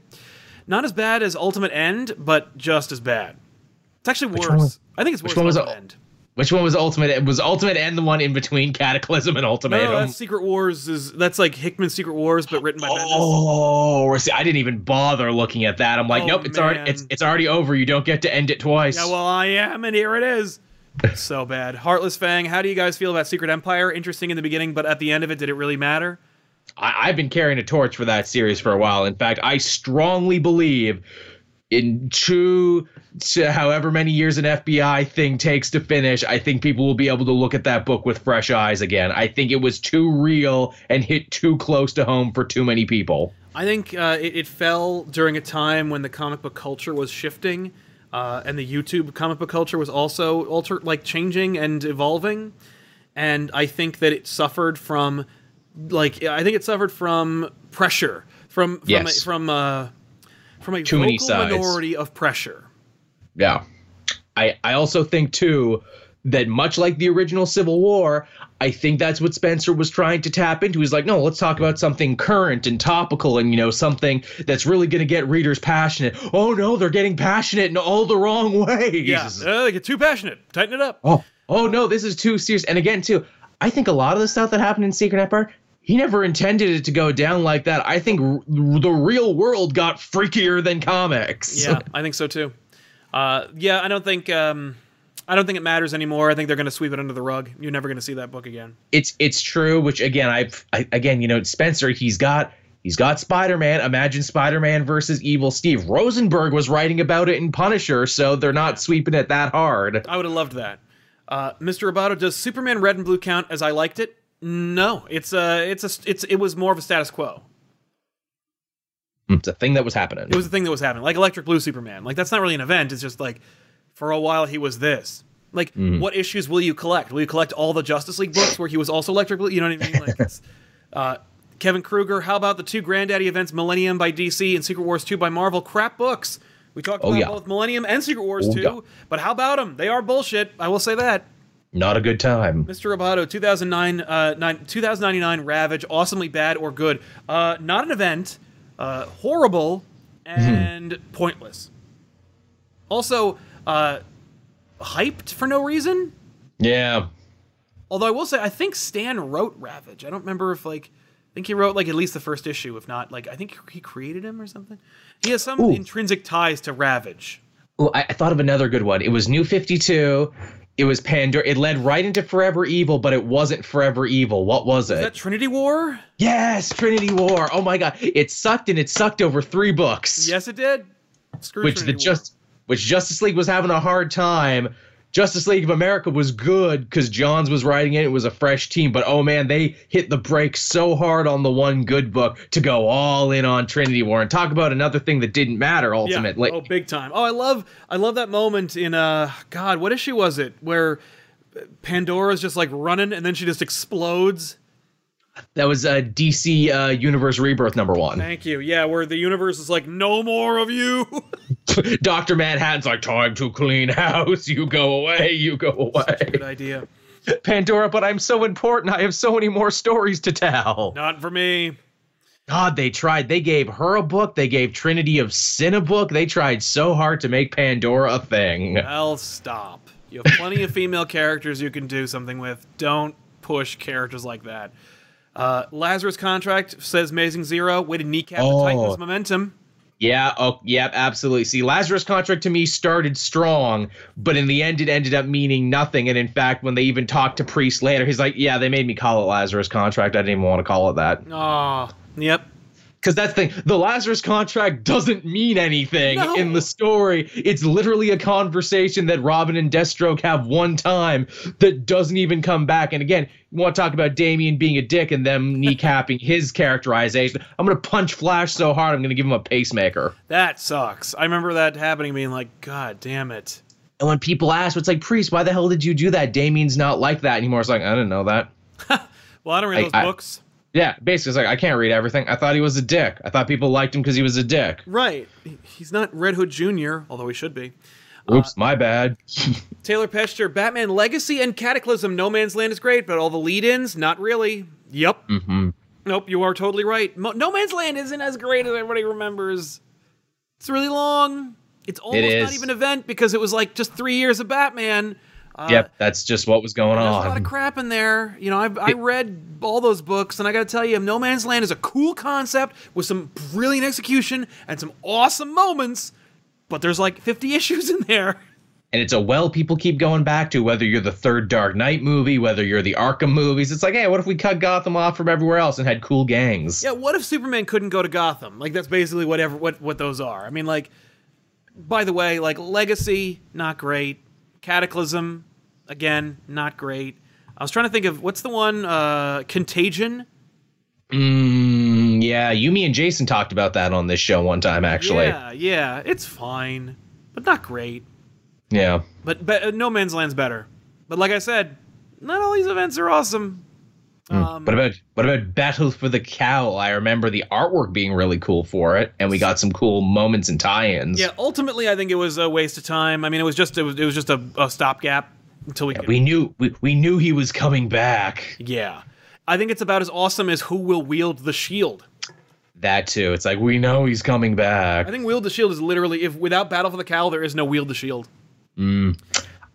Not as bad as Ultimate End, but just as bad. It's actually worse. one I think it's worse one than was Ultimate? End. Which one was Ultimate? It was Ultimate and the one in between Cataclysm and Ultimatum. no, Secret Wars is that's like Hickman's Secret Wars, but written by Bendis. Oh, see, I didn't even bother looking at that. I'm like, Oh, nope, it's already it's it's already over. You don't get to end it twice. Yeah, well, I am, and here it is. So bad. Heartless Fang, how do you guys feel about Secret Empire? Interesting in the beginning, but at the end of it, did it really matter? I, I've been carrying a torch for that series for a while. In fact, I strongly believe in true to however many years an FBI thing takes to finish, I think people will be able to look at that book with fresh eyes again. I think it was too real and hit too close to home for too many people. I think uh, it, it fell during a time when the comic book culture was shifting, uh, and the YouTube comic book culture was also alter like changing and evolving. And I think that it suffered from, like, I think it suffered from pressure from from Yes. a, from uh, from a Too vocal minority of pressure. Yeah. I I also think too that much like the original Civil War, I think that's what Spencer was trying to tap into. He's like, no, let's talk about something current and topical and you know something that's really going to get readers passionate. Oh no, they're getting passionate in all the wrong ways. Yeah, uh, they get too passionate. Tighten it up. Oh, oh no, this is too serious. And again, too, I think a lot of the stuff that happened in Secret Empire, he never intended it to go down like that. I think r- the real world got freakier than comics. Yeah, I think so too. Uh, yeah, I don't think um, I don't think it matters anymore. I think they're going to sweep it under the rug. You're never going to see that book again. it's it's true. Which again, I've I, again, you know, Spencer, he's got. He's got Spider-Man. Imagine Spider-Man versus Evil Steve. Rosenberg was writing about it in Punisher, so they're not sweeping it that hard. I would have loved that. Uh, Mr. Roboto, does Superman Red and Blue count as I liked it? No, it's a, it's a, it's, it was more of a status quo. It's a thing that was happening. It was a thing that was happening, like Electric Blue Superman. Like that's not really an event. It's just like for a while he was this. Like, what issues will you collect? Will you collect all the Justice League books where he was also Electric Blue? You know what I mean? Like, uh, Kevin Kruger. How about the two Granddaddy events, Millennium by DC and Secret Wars 2 by Marvel? Crap books. We talked Oh, about yeah. both Millennium and Secret Wars Oh, 2, yeah. but how about them? They are bullshit. I will say that. Not a good time. Mr. Roboto, 2009, uh, nine, 2099 Ravage, awesomely bad or good. Uh, not an event, uh, horrible, and pointless. Also, uh, hyped for no reason. Yeah. Although I will say, I think Stan wrote Ravage. I don't remember if like, I think he wrote like at least the first issue. If not, like I think he created him or something. He has some Ooh. intrinsic ties to Ravage. Oh, I, I thought of another good one. It was New 52. It was Pandora. It led right into Forever Evil, but it wasn't Forever Evil. What was it? Is that Trinity War? yes, Trinity War. Oh my god. It sucked and it sucked over three books. Yes, it did. Screw which the War. just which Justice League was having a hard time. Justice League of America was good because Johns was writing it. It was a fresh team, but oh man, they hit the brakes so hard on the one good book to go all in on Trinity War and talk about another thing that didn't matter ultimately. Oh, big time. Oh, I love I love that moment in uh God, what issue was it where Pandora's just like running and then she just explodes. That was uh, DC uh, Universe Rebirth number one. Thank you. Yeah, where the universe is like, no more of you. Doctor Manhattan's like, time to clean house. You go away. You go away. Good idea. Pandora, but I'm so important. I have so many more stories to tell. Not for me. God, they tried. They gave her a book. They gave Trinity of Sin a book. They tried so hard to make Pandora a thing. Well, stop. You have plenty of female characters you can do something with. Don't push characters like that. Uh, Lazarus contract says Amazing Zero. Way to kneecap Oh. the Titans momentum. Yeah, oh, yep, absolutely. See, Lazarus contract to me started strong, but in the end, it ended up meaning nothing. And in fact, when they even talked to Priest later, he's like, "Yeah, they made me call it Lazarus contract. I didn't even want to call it that Oh, yep. Because that's the thing. The Lazarus contract doesn't mean anything No. in the story. It's literally a conversation that Robin and Deathstroke have one time that doesn't even come back. And again, you want to talk about Damian being a dick and them kneecapping his characterization? I'm gonna punch Flash so hard, I'm gonna give him a pacemaker. That sucks. I remember that happening, being like, God damn it. And when people ask, it's like, Priest, why the hell did you do that? Damian's not like that anymore. It's like, I didn't know that. Well, I don't read those I- books. Yeah, basically, it's like, I can't read everything. I thought he was a dick. I thought people liked him because he was a dick. Right. He's not Red Hood Jr., although he should be. Oops, my bad. Taylor Pester, Batman Legacy and Cataclysm. No Man's Land is great, but all the lead ins, not really. Yep. hmm Nope, you are totally right. Mo- no Man's Land isn't as great as everybody remembers. It's really long. It's almost not even an event because it was like just three years of Batman. Uh, yep, that's just what was going on. There's a lot of crap in there. You know, I've, I read all those books, and I got to tell you, No Man's Land is a cool concept with some brilliant execution and some awesome moments, but there's like 50 issues in there. and it's a well people keep going back to whether you're the third Dark Knight movie, whether you're the Arkham movies. It's like, hey, what if we cut Gotham off from everywhere else and had cool gangs? Yeah, what if Superman couldn't go to Gotham? Like that's basically whatever what what those are. I mean, like, by the way, like Legacy, not great. Cataclysm, again, not great. I was trying to think of what's the one, uh, Contagion. Mm, yeah, you, me, and Jason talked about that on this show one time, actually. Yeah, yeah, it's fine, but not great. Yeah. But, but uh, No Man's Land's better. But like I said, not all these events are awesome. Um, What about what about Battle for the Cowl? I remember the artwork being really cool for it, and we got some cool moments and tie-ins. yeah, ultimately, I think it was a waste of time. I mean, it was just it was, it was just a, a stopgap until we could. We knew we, we knew he was coming back. Yeah. I think it's about as awesome as Who Will Wield the Shield. That too. It's like we know he's coming back. I think Wield the Shield is literally, if without Battle for the Cowl, there is no Wield the Shield.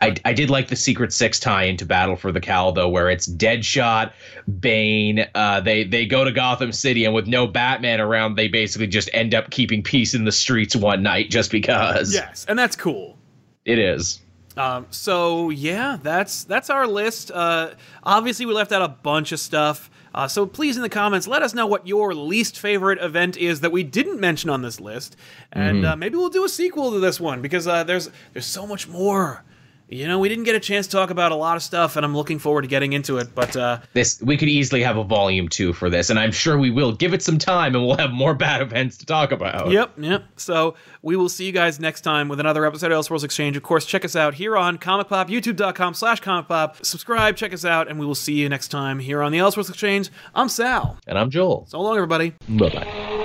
I, I did like the Secret Six tie into Battle for the Cowl though, where it's Deadshot, Bane. Uh, they they go to Gotham City, and with no Batman around, they basically just end up keeping peace in the streets one night just because. Yes, and that's cool. it is. Um, so yeah, that's that's our list. Uh, obviously, we left out a bunch of stuff. Uh, so please, in the comments, let us know what your least favorite event is that we didn't mention on this list, and uh, maybe we'll do a sequel to this one because uh, there's there's so much more you know, we didn't get a chance to talk about a lot of stuff, and I'm looking forward to getting into it. But uh, this we could easily have a volume two for this, and I'm sure we will. Give it some time, and we'll have more bad events to talk about. Yep, yep. So we will see you guys next time with another episode of Elseworlds Exchange. Of course, check us out here on Comic Pop, youtube.com slash Comic Pop. Subscribe, check us out, and we will see you next time here on the Elseworlds Exchange. I'm Sal. And I'm Joel. So long, everybody. Bye bye.